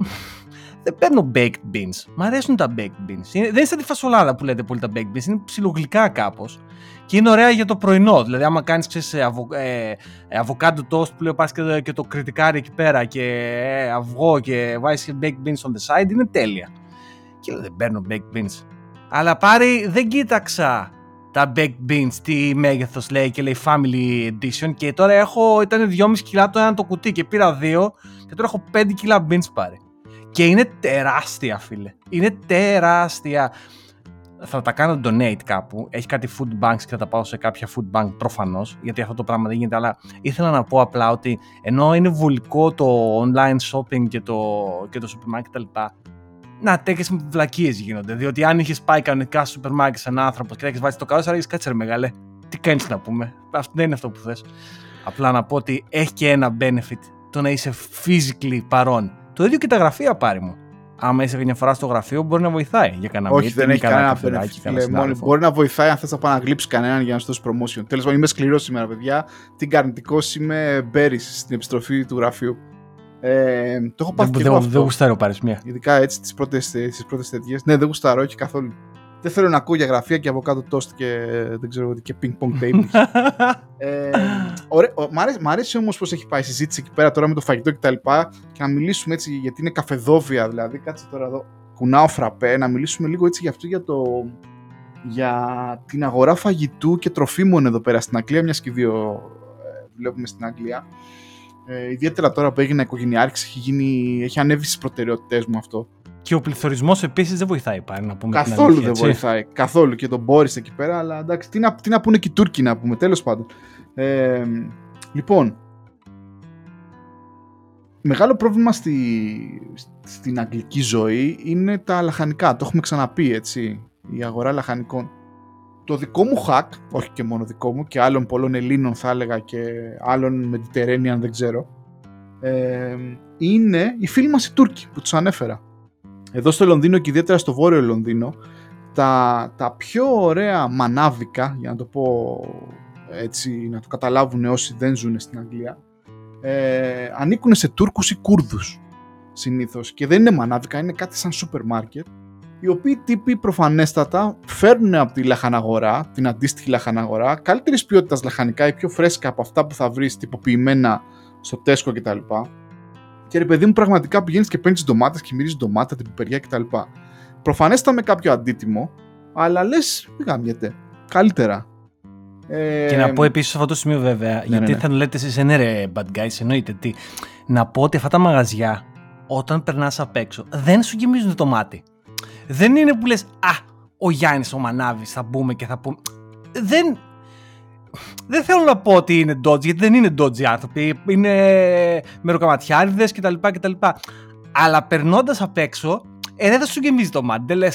δεν παίρνω baked beans. Μ' αρέσουν τα baked beans. Είναι, δεν είναι σαν τη φασολάδα που λέτε πολύ τα baked beans. Είναι ψιλογλυκά κάπως. Και είναι ωραία για το πρωινό. Δηλαδή, άμα κάνεις αβο, ε, ε, αβοκάντο toast που λέω πας και, το- και το κριτικάρι εκεί πέρα και ε, αυγό και βάζεις baked beans on the side, είναι τέλεια. Και λέω, δεν παίρνω baked beans. Αλλά πάρει, δεν κοίταξα τα baked beans, τι μέγεθος λέει και λέει family edition. Και τώρα έχω, ήταν 2,5 κιλά το ένα το κουτί και πήρα δύο και τώρα έχω 5 κιλά beans πάρει. Και είναι τεράστια, φίλε. Είναι τεράστια. Θα τα κάνω donate κάπου. Έχει κάτι food banks και θα τα πάω σε κάποια food bank προφανώς, γιατί αυτό το πράγμα δεν γίνεται. Αλλά ήθελα να πω απλά ότι ενώ είναι βολικό το online shopping και το, και το supermarket κτλ. Να τέτοιες βλακίες γίνονται. Διότι αν είχες πάει κανονικά στο σούπερ μάρκετ σε έναν άνθρωπος και θα έχεις βάλει το καλό, θα έλεγε κάτσε ρε μεγάλε. Τι κάνεις να πούμε. Αυτό δεν είναι αυτό που θες. Απλά να πω ότι έχει και ένα benefit το να είσαι physically παρόν. Το ίδιο και τα γραφεία πάρει μου. Άμα είσαι μια φορά στο γραφείο, μπορεί να βοηθάει για κανένα Όχι, meeting δεν ή έχει κανένα κανένα καφεδάκι, benefit. κανένα φίλε. Μόνο συνάδελφο. μπορεί να βοηθάει αν θες να πάει να γλύψει κανέναν για να σου δώσει promotion. Τέλος πάντων, είμαι σκληρός σήμερα, παιδιά. Τι καρνητικός είμαι μπέρι στην επιστροφή του γραφείου. Ε, το έχω πάθει Δεν, και εγώ δεν, δεν αυτό. γουστάρω πάρει μία. Ειδικά έτσι τις πρώτες τις πρώτες τέτοιε. Ναι, δεν γουστάρω όχι καθόλου. Δεν θέλω να ακούω για γραφεία και αβοκάτο toast και ε, δεν ξέρω εγώ τι, και ping pong tables. ε, ωραία, ο- μ' αρέσει, μ' αρέσει όμως πώς έχει πάει η συζήτηση εκεί πέρα τώρα με το φαγητό και τα λοιπά και να μιλήσουμε έτσι γιατί είναι καφεδόβια δηλαδή. Κάτσε τώρα εδώ. Κουνάω φραπέ, να μιλήσουμε λίγο έτσι για αυτό για το. για την αγορά φαγητού και τροφίμων εδώ πέρα στην Αγγλία. Μιας και δύο ε, βλέπουμε στην Αγγλία. Ε, ιδιαίτερα τώρα που έγινε οικογενειάρχη, έχει, γίνει, έχει ανέβει στις προτεραιότητές μου αυτό. Και ο πληθωρισμός επίσης δεν βοηθάει πάλι να πούμε. την Καθόλου αλήθεια, δεν έτσι. βοηθάει. Καθόλου. Και τον Μπόρις εκεί πέρα. Αλλά εντάξει, τι να, τι να πούνε και οι Τούρκοι να πούμε, τέλος πάντων. Ε, λοιπόν, μεγάλο πρόβλημα στη, στην αγγλική ζωή είναι τα λαχανικά. Το έχουμε ξαναπεί, έτσι. Η αγορά λαχανικών. Το δικό μου hack, όχι και μόνο δικό μου, και άλλων πολλών Ελλήνων θα έλεγα και άλλων Mediterranean δεν ξέρω, ε, είναι οι φίλοι μας οι Τούρκοι που τους ανέφερα. Εδώ στο Λονδίνο και ιδιαίτερα στο βόρειο Λονδίνο, τα, τα πιο ωραία μανάβικα, για να το πω έτσι, να το καταλάβουν όσοι δεν ζουν στην Αγγλία, ε, ανήκουν σε Τούρκους ή Κούρδους συνήθως και δεν είναι μανάβικα, είναι κάτι σαν σούπερ μάρκετ οι οποίοι τύποι προφανέστατα φέρνουν από τη λαχαναγορά, την αντίστοιχη λαχαναγορά, καλύτερης ποιότητας λαχανικά ή πιο φρέσκα από αυτά που θα βρεις τυποποιημένα στο Τέσκο κτλ. Και ρε παιδί μου, πραγματικά πηγαίνεις και παίρνεις ντομάτες και μυρίζεις ντομάτα, την πιπεριά κτλ. Προφανέστα με κάποιο αντίτιμο, αλλά λες, μην γαμιέται. Καλύτερα. Ε, Και να πω επίσης σε αυτό το σημείο βέβαια, ναι, γιατί ναι. θα λέτε εσείς ναι, ρε bad guys, εννοείται τι. Να πω ότι αυτά τα μαγαζιά, όταν περνάς απ' έξω, δεν σου γεμίζουν το μάτι. Δεν είναι που λες, Α, ο Γιάννης ο Μανάβης, θα μπούμε και θα πούμε. Δεν. Δεν θέλω να πω ότι είναι dodgy, γιατί δεν είναι dodgy άνθρωποι. Είναι μεροκαματιάριδες κτλ, κτλ. Αλλά περνώντας απ' έξω, ε, δεν θα σου γεμίζει το μάτι. Δεν λε,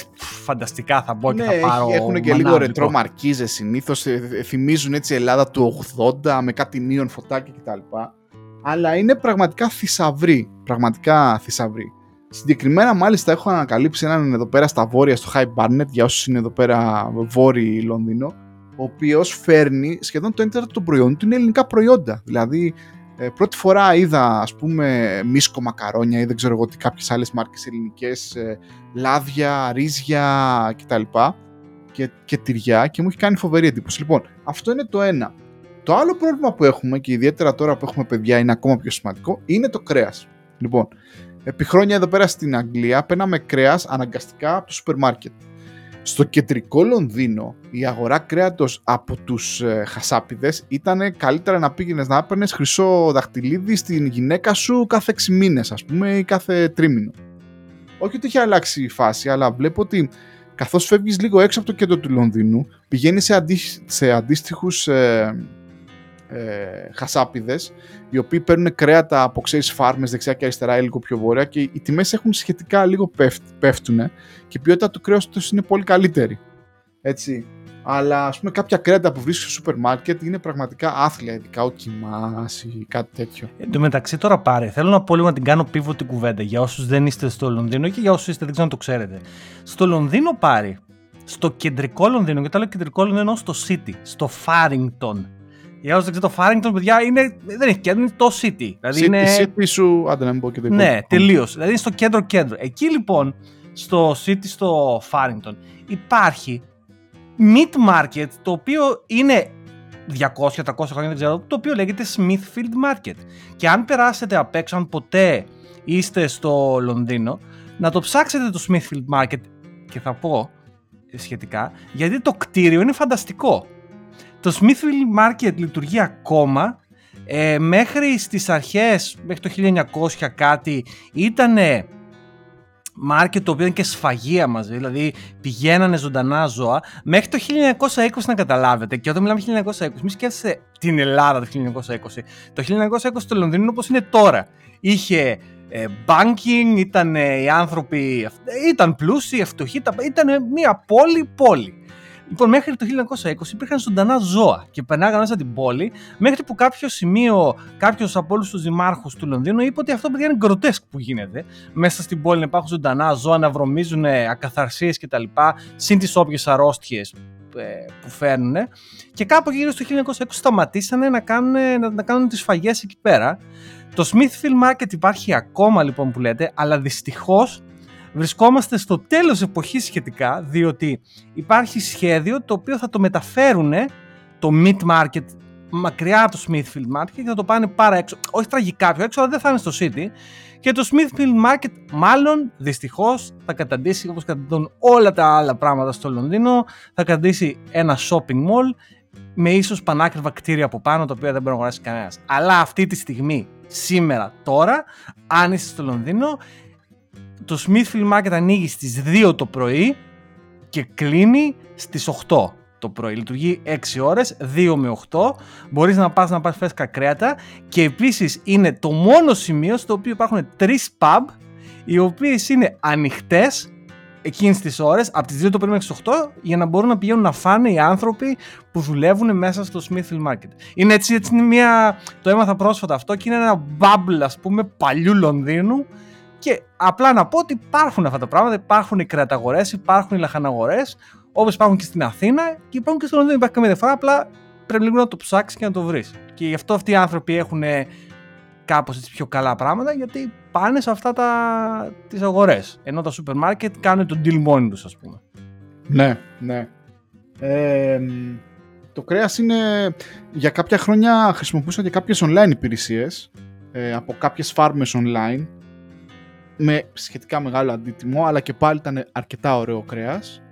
φανταστικά θα μπω και ναι, θα πάρω. έχουν και λίγο μανάβικο». ρετρό μαρκίζες συνήθως. θυμίζουν έτσι Ελλάδα του 80 με κάτι νίον φωτάκια κτλ. Αλλά είναι πραγματικά θησαυροί. Πραγματικά θησαυροί. Συγκεκριμένα, μάλιστα, έχω ανακαλύψει έναν εδώ πέρα στα βόρεια, στο High Barnet, για όσους είναι εδώ πέρα βόρειοι Λονδίνο, ο οποίος φέρνει σχεδόν το 1 τέταρτο των προϊόντων του είναι ελληνικά προϊόντα. Δηλαδή, ε, πρώτη φορά είδα, ας πούμε, μίσκο μακαρόνια ή δεν ξέρω εγώ τι, κάποιες άλλες μάρκες ελληνικές, ε, λάδια, ρύζια κτλ. Και και, και τυριά και μου έχει κάνει φοβερή εντύπωση. Λοιπόν, αυτό είναι το ένα. Το άλλο πρόβλημα που έχουμε και ιδιαίτερα τώρα που έχουμε παιδιά είναι ακόμα πιο σημαντικό είναι το κρέας. Λοιπόν, επί χρόνια εδώ πέρα στην Αγγλία παίρναμε κρέας αναγκαστικά από το σούπερ μάρκετ. Στο κεντρικό Λονδίνο η αγορά κρέατος από τους ε, χασάπιδες ήταν καλύτερα να πήγαινες να έπαιρνες χρυσό δαχτυλίδι στην γυναίκα σου κάθε 6 μήνες ας πούμε ή κάθε τρίμηνο. Όχι ότι έχει αλλάξει η φάση αλλά βλέπω ότι καθώς φεύγεις λίγο έξω από το κέντρο του Λονδίνου πηγαίνεις σε, αντί, σε αντίστοιχους ε, ε, χασάπιδες οι οποίοι παίρνουν κρέατα από ξέρεις φάρμες δεξιά και αριστερά ή λίγο πιο βόρεια και οι τιμές έχουν σχετικά λίγο πέφτουν και η ποιότητα του κρέας τους είναι πολύ καλύτερη. Έτσι. Αλλά ας πούμε κάποια κρέατα που βρίσκεις στο σούπερ μάρκετ είναι πραγματικά άθλια, ειδικά ο κοιμάς ή κάτι τέτοιο. Εν τω μεταξύ τώρα πάρε, θέλω να πω λίγο να την κάνω πίβο την κουβέντα για όσους δεν είστε στο Λονδίνο και για όσους είστε δεν ξέρω να το ξέρετε. Στο Λονδίνο πάρει, στο κεντρικό Λονδίνο, και το λέω κεντρικό Λονδίνο στο City, στο Farrington, για όσους δεν ξέρετε, το Farrington, παιδιά, είναι, δεν έχει κέντρο, είναι το City. Δηλαδή city, είναι... city σου, άντε να μην πω και το Ναι, τελείως. Δηλαδή είναι στο κέντρο-κέντρο. Εκεί λοιπόν, στο City, στο Farrington, υπάρχει meat market, το οποίο είναι 200-300 χρόνια, δεν ξέρω, το οποίο λέγεται Smithfield Market. Και αν περάσετε απ' έξω, αν ποτέ είστε στο Λονδίνο, να το ψάξετε το Smithfield Market και θα πω σχετικά, γιατί το κτίριο είναι φανταστικό. Το Smithfield Market λειτουργεί ακόμα ε, μέχρι στις αρχές, μέχρι το 1900 κάτι, ήταν market το οποίο ήταν και σφαγεία μαζί, δηλαδή πηγαίνανε ζωντανά ζώα, μέχρι το 1920 να καταλάβετε. Και όταν μιλάμε 1920, μη σκέφτεστε την Ελλάδα το 1920. Το 1920 το Λονδίνο όπως είναι τώρα. Είχε ε, banking, ήταν οι άνθρωποι, ήταν πλούσιοι, φτωχοί, ήταν μια πόλη πόλη. Λοιπόν, μέχρι το 1920 υπήρχαν ζωντανά ζώα και περνάγανε μέσα την πόλη, μέχρι που κάποιο σημείο, κάποιος από όλους τους δημάρχους του Λονδίνου είπε ότι αυτό παιδιά είναι γκροτέσκ που γίνεται. Μέσα στην πόλη να υπάρχουν ζωντανά ζώα, να βρωμίζουν ακαθαρσίες κτλ. συν τις όποιες αρρώστιες ε, που φέρνουν. Και κάπου γύρω στο 1920 σταματήσανε να κάνουν, να, να κάνουν τις φαγές εκεί πέρα. Το Smithfield Market υπάρχει ακόμα λοιπόν που λέτε, αλλά δυστυχώς βρισκόμαστε στο τέλος εποχής σχετικά, διότι υπάρχει σχέδιο το οποίο θα το μεταφέρουν το Meat Market μακριά από το Smithfield Market και θα το πάνε πάρα έξω. Όχι τραγικά πιο έξω, αλλά δεν θα είναι στο City. Και το Smithfield Market μάλλον δυστυχώς θα καταντήσει όπως καταντούν όλα τα άλλα πράγματα στο Λονδίνο, θα καταντήσει ένα shopping mall με ίσως πανάκριβα κτίρια από πάνω, τα οποία δεν μπορεί να αγοράσει κανένας. Αλλά αυτή τη στιγμή, σήμερα, τώρα, αν είστε στο Λονδίνο, το Smithfield Market ανοίγει στις 2 το πρωί και κλείνει στις 8 το πρωί. Λειτουργεί 6 ώρες, 2 με 8. Μπορείς να πας να πάρεις φρέσκα κρέατα και επίσης είναι το μόνο σημείο στο οποίο υπάρχουν 3 pub οι οποίες είναι ανοιχτές εκείνες τις ώρες, από τις 2 το πρωί μέχρι τις 8, για να μπορούν να πηγαίνουν να φάνε οι άνθρωποι που δουλεύουν μέσα στο Smithfield Market. Είναι έτσι, έτσι είναι μια. Το έμαθα πρόσφατα αυτό και είναι ένα bubble, ας πούμε, παλιού Λονδίνου και απλά να πω ότι υπάρχουν αυτά τα πράγματα. Υπάρχουν οι κρεαταγορές, υπάρχουν οι λαχαναγορές, όπως υπάρχουν και στην Αθήνα και υπάρχουν και στο Λονδίνο. Υπάρχει καμία διαφορά. Απλά πρέπει λίγο να το ψάξεις και να το βρεις. Και γι' αυτό αυτοί οι άνθρωποι έχουν κάπως έτσι πιο καλά πράγματα γιατί πάνε σε αυτά τα, τις αγορές. Ενώ τα σούπερ μάρκετ κάνουν τον deal μόνοι τους ας πούμε. Ναι, ναι. Ε, το κρέας είναι για κάποια χρόνια χρησιμοποιούσα και κάποιες online υπηρεσίες ε, από κάποιες φάρμες online με σχετικά μεγάλο αντίτιμο, αλλά και πάλι ήταν αρκετά ωραίο κρέας.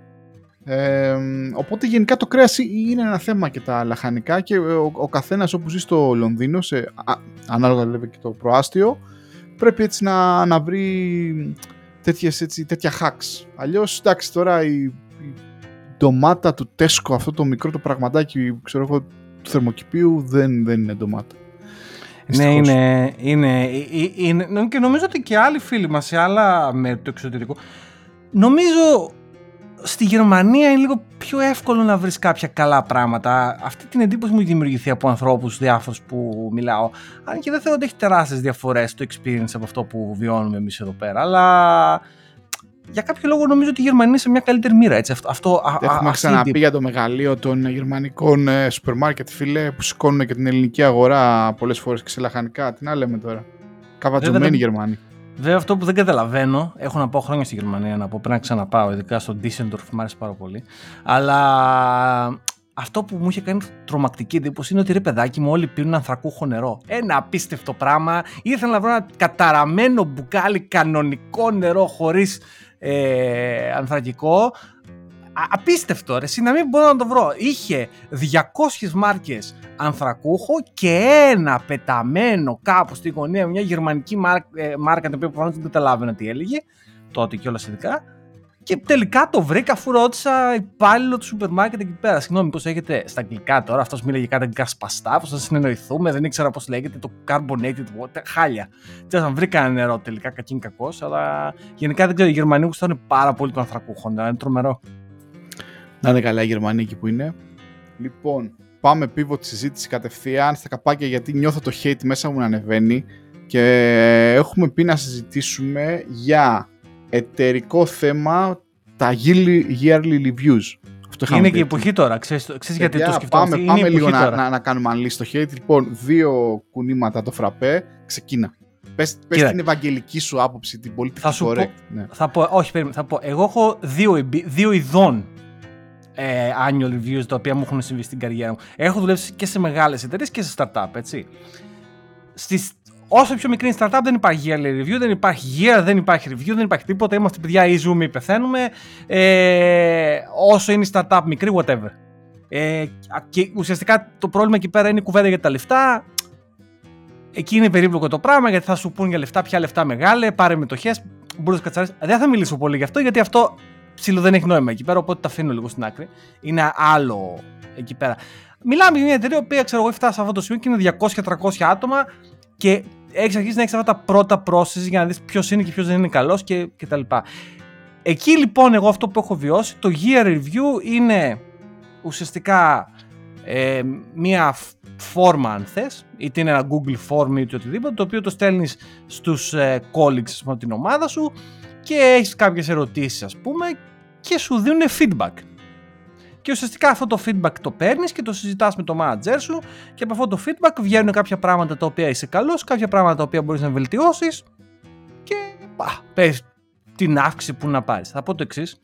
Ε, οπότε γενικά το κρέας είναι ένα θέμα και τα λαχανικά και ο, ο καθένας όπου ζει στο Λονδίνο, σε, α, ανάλογα δηλαδή και το προάστιο, πρέπει έτσι να, να βρει τέτοιες, έτσι, τέτοια hacks. Αλλιώς, εντάξει, τώρα η, η ντομάτα του Τέσκο, αυτό το μικρό το πραγματάκι, ξέρω εγώ, του θερμοκηπίου, δεν, δεν είναι ντομάτα. Ναι, είναι, είναι, ε, ε, είναι, και νομίζω ότι και άλλοι φίλοι μας σε άλλα μέρη του εξωτερικού νομίζω στη Γερμανία είναι λίγο πιο εύκολο να βρεις κάποια καλά πράγματα. Αυτή την εντύπωση μου έχει δημιουργηθεί από ανθρώπους διάφορους που μιλάω. Αν και δεν θεωρώ ότι έχει τεράστιες διαφορές το experience από αυτό που βιώνουμε εμείς εδώ πέρα. Αλλά για κάποιο λόγο νομίζω ότι η Γερμανία είναι σε μια καλύτερη μοίρα. Έτσι. Αυτό, αυτό, Έχουμε ξαναπεί για το μεγαλείο των γερμανικών ε, σούπερ μάρκετ, φίλε, που σηκώνουν και την ελληνική αγορά πολλές φορές και σε λαχανικά. Τι να λέμε τώρα. Καβατζωμένοι Γερμανοί. Βέβαια, αυτό που δεν καταλαβαίνω, έχω να πάω χρόνια στη Γερμανία να πω, πρέπει να ξαναπάω, ειδικά στο Düsseldorf, μου άρεσε πάρα πολύ. Αλλά αυτό που μου είχε κάνει τρομακτική εντύπωση είναι ότι ρε παιδάκι μου όλοι πίνουν ανθρακούχο νερό. Ένα απίστευτο πράγμα. Ήθελα να βρω ένα καταραμένο μπουκάλι κανονικό νερό χωρίς ε, ανθρακικό. απίστευτο ρε, να μην μπορώ να το βρω. Είχε 200 μάρκες ανθρακούχο και ένα πεταμένο κάπου στη γωνία μια γερμανική ε, μάρκα, την οποία προφανώς δεν καταλάβαινα τι έλεγε τότε και όλα ειδικά και τελικά το βρήκα αφού ρώτησα υπάλληλο του σούπερ μάρκετ εκεί πέρα. Συγγνώμη, πώς έχετε στα αγγλικά τώρα. Αυτός μίλαγε κάτι αγγλικά σπαστά. Πώ θα συνεννοηθούμε, δεν ήξερα πώς λέγεται το carbonated water. Χάλια. Τι να βρήκα ένα νερό τελικά, κακήν κακός. Αλλά γενικά δεν ξέρω, οι Γερμανοί γουστάνε πάρα πολύ το ανθρακούχο. Είναι τρομερό. Να είναι καλά οι Γερμανοί εκεί που είναι. Λοιπόν, πάμε πίβο τη συζήτηση κατευθείαν στα καπάκια γιατί νιώθω το hate μέσα μου να ανεβαίνει και έχουμε πει να συζητήσουμε για εταιρικό θέμα τα yearly reviews. Αυτό είναι και η εποχή τώρα. Ξέρεις, ξέρεις γιατί το σκεφτόμαστε. Πάμε, πάμε λίγο να, να, να, κάνουμε unleash στο hate. Λοιπόν, δύο κουνήματα το φραπέ. Ξεκίνα. Πες, πες την ευαγγελική σου άποψη, την πολιτική θα σου correct. Πω, ναι. θα πω, όχι, περίμενε, θα πω. Εγώ έχω δύο, δύο ειδών ε, annual reviews τα οποία μου έχουν συμβεί στην καριέρα μου. Έχω δουλέψει και σε μεγάλες εταιρείες και σε startup, έτσι. Στις Όσο πιο μικρή είναι η startup, δεν υπάρχει yearly review, δεν υπάρχει year, δεν υπάρχει review, δεν υπάρχει τίποτα. Είμαστε παιδιά ή ζούμε ή πεθαίνουμε. Ε, όσο είναι η startup μικρή, whatever. Ε, και ουσιαστικά το πρόβλημα εκεί πέρα είναι η κουβέντα για τα λεφτά. Εκεί είναι περίπλοκο το πράγμα γιατί θα σου πούν για λεφτά, ποια λεφτά μεγάλε, πάρε μετοχέ. Μπορεί να κατσαρίσει. Δεν θα μιλήσω πολύ γι' αυτό γιατί αυτό ψηλό δεν έχει νόημα εκεί πέρα. Οπότε τα αφήνω λίγο στην άκρη. Είναι άλλο εκεί πέρα. Μιλάμε για μια εταιρεία που ξέρω εγώ φτάσει σε αυτό το σημείο και είναι 200-300 άτομα και έχεις αρχίσει να έχεις αυτά τα πρώτα process για να δεις ποιος είναι και ποιος δεν είναι καλός και, και τα λοιπά. Εκεί λοιπόν εγώ αυτό που έχω βιώσει, το year review είναι ουσιαστικά ε, μία φόρμα αν θες, είτε είναι ένα Google Form είτε οτιδήποτε, το οποίο το στέλνεις στους ε, colleagues από την ομάδα σου και έχεις κάποιες ερωτήσεις ας πούμε και σου δίνουν feedback. Και ουσιαστικά αυτό το feedback το παίρνεις και το συζητάς με το manager σου και από αυτό το feedback βγαίνουν κάποια πράγματα τα οποία είσαι καλός, κάποια πράγματα τα οποία μπορείς να βελτιώσεις και πες την αύξηση που να πάρεις. Θα πω το εξής.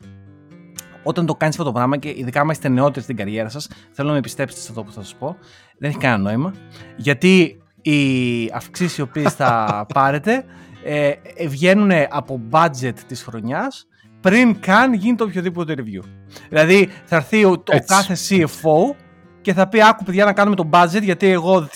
Όταν το κάνεις αυτό το πράγμα και ειδικά άμα είστε νεότεροι στην καριέρα σας, θέλω να με πιστέψετε σε αυτό που θα σας πω. Δεν έχει κανένα νόημα. Γιατί οι αυξήσεις οι οποίες θα πάρετε ε, βγαίνουν από budget της χρονιάς πριν καν γίνει το οποιοδήποτε review. Δηλαδή θα έρθει ο, ο κάθε CFO και θα πει άκου παιδιά να κάνουμε το budget γιατί εγώ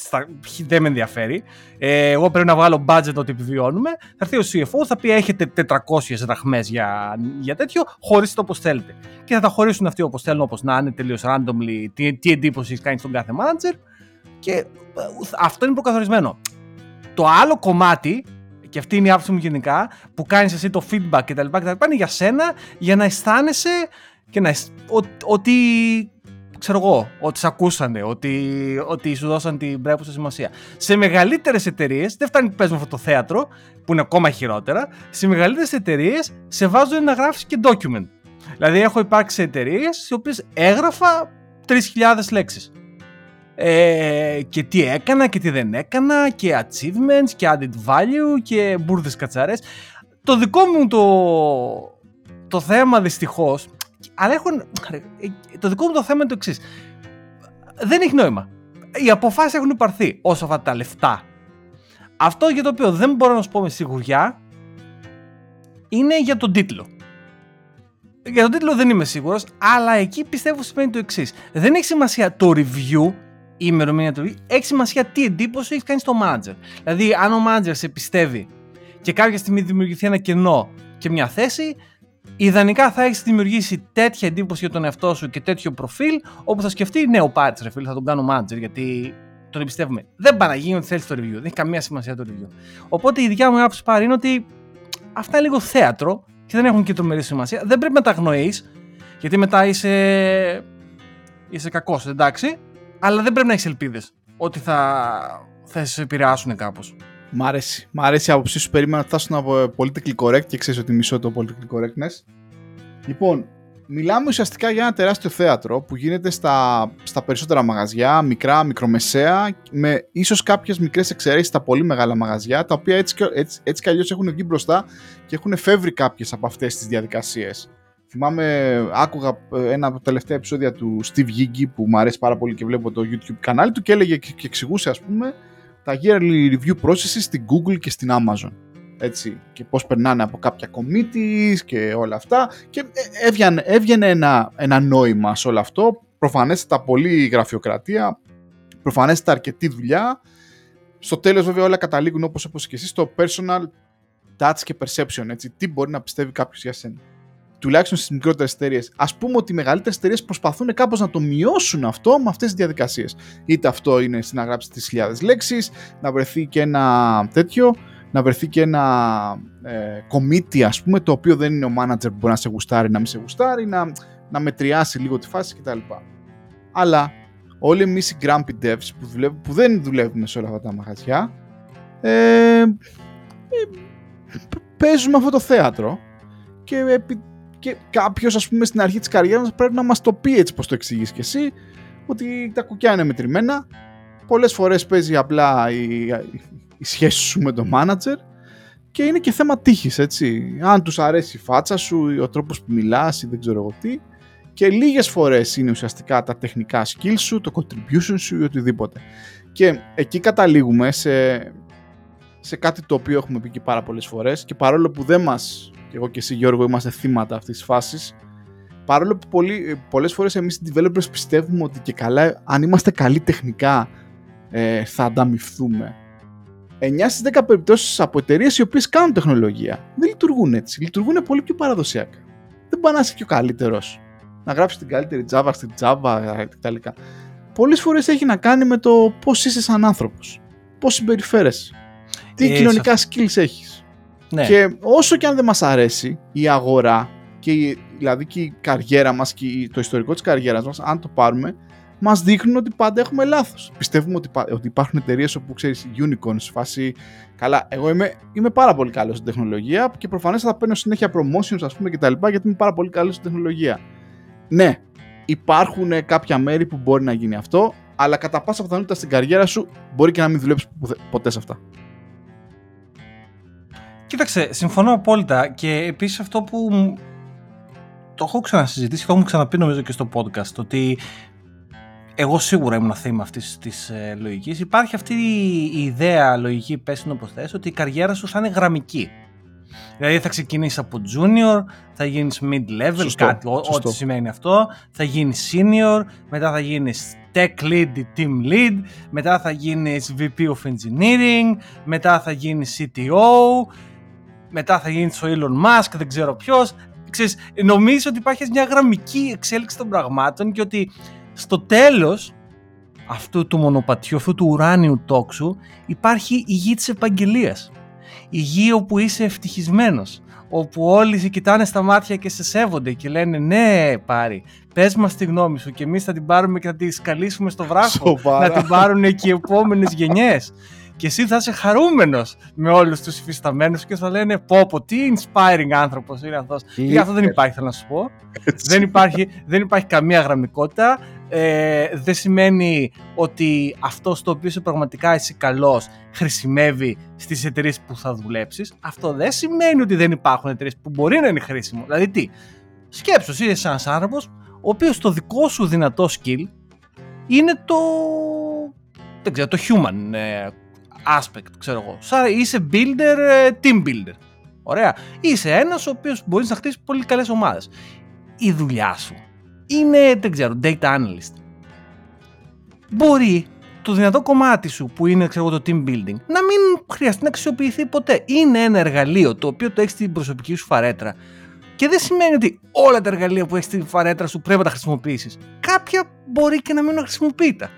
δεν με ενδιαφέρει. Ε, εγώ πρέπει να βγάλω budget ότι επιβιώνουμε. Θα έρθει ο CFO, θα πει έχετε 400 δραχμές για, για τέτοιο, χωρίστε το όπως θέλετε. Και θα τα χωρίσουν αυτοί όπως θέλουν, όπως να είναι τελείως randomly, τι, τι εντύπωση κάνει στον κάθε manager. Και ε, αυτό είναι προκαθορισμένο. Το άλλο κομμάτι και αυτή είναι η άποψη μου γενικά, που κάνεις εσύ το feedback κτλ. είναι για σένα, για να αισθάνεσαι και να ότι ξέρω εγώ, ότι σε ακούσανε, ότι, ότι σου δώσαν την πρέπουσα σημασία. Σε μεγαλύτερες εταιρείες, δεν φτάνει που παίζουμε αυτό το θέατρο, που είναι ακόμα χειρότερα, σε μεγαλύτερες εταιρείες σε βάζουν να γράφεις και document. Δηλαδή, έχω υπάρξει σε εταιρείες στι οποίες έγραφα 3.000 λέξεις ε, και τι έκανα και τι δεν έκανα και achievements και added value και μπουρδες κατσαρές. Το δικό μου το, το θέμα δυστυχώς, αλλά έχουν, το δικό μου το θέμα είναι το εξής. Δεν έχει νόημα. Οι αποφάσεις έχουν υπαρθεί όσο αυτά τα λεφτά. Αυτό για το οποίο δεν μπορώ να σου πω με σιγουριά είναι για τον τίτλο. Για τον τίτλο δεν είμαι σίγουρος, αλλά εκεί πιστεύω σημαίνει το εξής. Δεν έχει σημασία το review η ημερομηνία του έχει σημασία τι εντύπωση έχει κάνει στο manager. Δηλαδή, αν ο manager σε πιστεύει και κάποια στιγμή δημιουργηθεί ένα κενό και μια θέση, ιδανικά θα έχεις δημιουργήσει τέτοια εντύπωση για τον εαυτό σου και τέτοιο προφίλ, όπου θα σκεφτεί, ναι, ο Πάρτ, ρε φίλε, θα τον κάνω manager, γιατί τον εμπιστεύουμε. Δεν πάει να γίνει ότι θέλεις το review. Δεν έχει καμία σημασία το review. Οπότε η δικιά μου άποψη πάρει είναι ότι αυτά είναι λίγο θέατρο και δεν έχουν και τρομερή σημασία. Δεν πρέπει να τα αγνοείς, γιατί μετά είσαι. είσαι κακός, εντάξει αλλά δεν πρέπει να έχεις ελπίδες ότι θα, θα σε επηρεάσουν κάπως. Μ' αρέσει. Μ' αρέσει η άποψή σου. Περίμενα να φτάσουν από politically correct και ξέρεις ότι μισώ το political correctness. Λοιπόν, μιλάμε ουσιαστικά για ένα τεράστιο θέατρο που γίνεται στα, στα περισσότερα μαγαζιά, μικρά, μικρομεσαία, με ίσως κάποιες μικρές εξαιρέσεις στα πολύ μεγάλα μαγαζιά, τα οποία έτσι, έτσι, έτσι κι αλλιώς έχουν βγει μπροστά και έχουν φεύγει κάποιες από αυτές τις διαδικασίες. Θυμάμαι, άκουγα ε, ένα από τα τελευταία επεισόδια του Steve Giggy που μου αρέσει πάρα πολύ και βλέπω το YouTube κανάλι του και έλεγε και εξηγούσε ας πούμε τα yearly review processes στην Google και στην Amazon. Έτσι, και πώς περνάνε από κάποια committees και όλα αυτά. Και ε, έβγαινε, έβγαινε ένα, ένα νόημα σε όλο αυτό, προφανέστατα πολύ γραφειοκρατία, προφανέστατα αρκετή δουλειά, στο τέλος βέβαια όλα καταλήγουν όπως όπως και εσείς στο personal touch και perception, έτσι, τι μπορεί να πιστεύει κάποιος για σένα. Τουλάχιστον στις μικρότερες εταιρείες. Α πούμε ότι οι μεγαλύτερες εταιρείες προσπαθούν κάπως να το μειώσουν αυτό με αυτές τις διαδικασίες. Είτε αυτό είναι να γράψει τις χιλιάδες λέξεις, να βρεθεί και ένα τέτοιο, να βρεθεί και ένα ε, committee ας πούμε το οποίο δεν είναι ο manager που μπορεί να σε γουστάρει να μην σε γουστάρει να, να μετριάσει λίγο τη φάση κτλ. Αλλά όλοι εμείς οι grumpy devs που, που δεν δουλεύουμε σε όλα αυτά τα μαγαζιά ε, ε, παίζουμε αυτό το θέατρο και, επί, και κάποιος ας πούμε στην αρχή της καριέρας πρέπει να μας το πει έτσι πως το εξηγείς και εσύ ότι τα κουκιά είναι μετρημένα πολλές φορές παίζει απλά η, η σχέση σου με τον manager και είναι και θέμα τύχης, έτσι. Αν τους αρέσει η φάτσα σου, ο τρόπος που μιλάς ή δεν ξέρω εγώ τι. Και λίγες φορές είναι ουσιαστικά τα τεχνικά skills σου, το contribution σου ή οτιδήποτε. Και εκεί καταλήγουμε σε, σε κάτι το οποίο έχουμε πει και πάρα πολλές φορές και παρόλο που δεν μας, και εγώ και εσύ Γιώργο, είμαστε θύματα αυτής της φάσης, παρόλο που πολλοί, πολλές φορές εμείς οι developers πιστεύουμε ότι και καλά, αν είμαστε καλοί τεχνικά, ε, θα ανταμυφθούμε 9 στις 10 περιπτώσεις από εταιρείες οι οποίες κάνουν τεχνολογία δεν λειτουργούν έτσι. Λειτουργούν πολύ πιο παραδοσιακά. Δεν πάει να είσαι και ο καλύτερος. Να γράψεις την καλύτερη Java στην Java κτλ. Πολλές φορές έχει να κάνει με το πώς είσαι σαν άνθρωπος. Πώς συμπεριφέρεσαι. Τι ε, κοινωνικά skills έχεις. Ναι. Και όσο και αν δεν μας αρέσει η αγορά, και δηλαδή και η καριέρα μας και το ιστορικό της καριέρας μας, αν το πάρουμε, μας δείχνουν ότι πάντα έχουμε λάθος. Πιστεύουμε ότι, ότι υπάρχουν εταιρείες όπου ξέρεις unicorns, φάση. Καλά, εγώ είμαι, είμαι πάρα πολύ καλός στην τεχνολογία και προφανώς θα παίρνω συνέχεια promotions, ας πούμε κτλ. Γιατί είμαι πάρα πολύ καλός στην τεχνολογία. Ναι, υπάρχουν κάποια μέρη που μπορεί να γίνει αυτό, αλλά κατά πάσα πιθανότητα στην καριέρα σου μπορεί και να μην δουλέψεις ποτέ σε αυτά. Κοίταξε, συμφωνώ απόλυτα και επίσης αυτό που το έχω ξανασυζητήσει, το έχουμε ξαναπεί νομίζω και στο podcast, ότι εγώ σίγουρα ήμουν θύμα αυτής της ε, λογικής. Υπάρχει αυτή η ιδέα λογική, πες την όπως θες, ότι η καριέρα σου θα είναι γραμμική. Δηλαδή θα ξεκινήσεις από junior, θα γίνεις mid-level, κάτι, ό,τι σημαίνει αυτό, θα γίνεις senior, μετά θα γίνεις tech lead ή team lead, μετά θα γίνεις VP of engineering, μετά θα γίνεις CTO, μετά θα γίνει ο Elon Musk, δεν ξέρω ποιος. νομίζω ότι υπάρχει μια γραμμική εξέλιξη των πραγμάτων και ότι στο τέλος αυτού του μονοπατιού, αυτού του ουράνιου τόξου υπάρχει η γη της επαγγελίας. Η γη όπου είσαι ευτυχισμένος, όπου όλοι σε κοιτάνε στα μάτια και σε σέβονται και λένε ναι πάρει, πες μας τη γνώμη σου και εμείς θα την πάρουμε και θα τη σκαλίσουμε στο βράχο, να την πάρουν και οι επόμενες γενιές και εσύ θα είσαι χαρούμενος με όλους τους υφισταμένους και θα λένε πω πω τι inspiring άνθρωπος είναι αυτός. Και αυτό δεν υπάρχει θέλω να σου πω. δεν, υπάρχει, δεν υπάρχει καμία γραμμικότητα. Ε, δεν σημαίνει ότι αυτός στο οποίος είσαι πραγματικά εσύ καλός χρησιμεύει στις εταιρείες που θα δουλέψεις. Αυτό δεν σημαίνει ότι δεν υπάρχουν εταιρείες που μπορεί να είναι χρήσιμο. Δηλαδή τι, σκέψου, είσαι ένας άνθρωπος ο οποίος το δικό σου δυνατό skill είναι το δεν ξέρω, το human ε, aspect, ξέρω εγώ. Σαν είσαι builder, ε, team builder. Ωραία. Είσαι ένας ο οποίος μπορείς να χτίσει πολύ καλές ομάδες. Η δουλειά σου είναι, δεν ξέρω, data analyst. Μπορεί το δυνατό κομμάτι σου που είναι ξέρω, το team building να μην χρειαστεί να αξιοποιηθεί ποτέ. Είναι ένα εργαλείο το οποίο το έχεις στην προσωπική σου φαρέτρα. Και δεν σημαίνει ότι όλα τα εργαλεία που έχεις στην φαρέτρα σου πρέπει να τα χρησιμοποιήσεις. Κάποια μπορεί και να μην χρησιμοποιείται.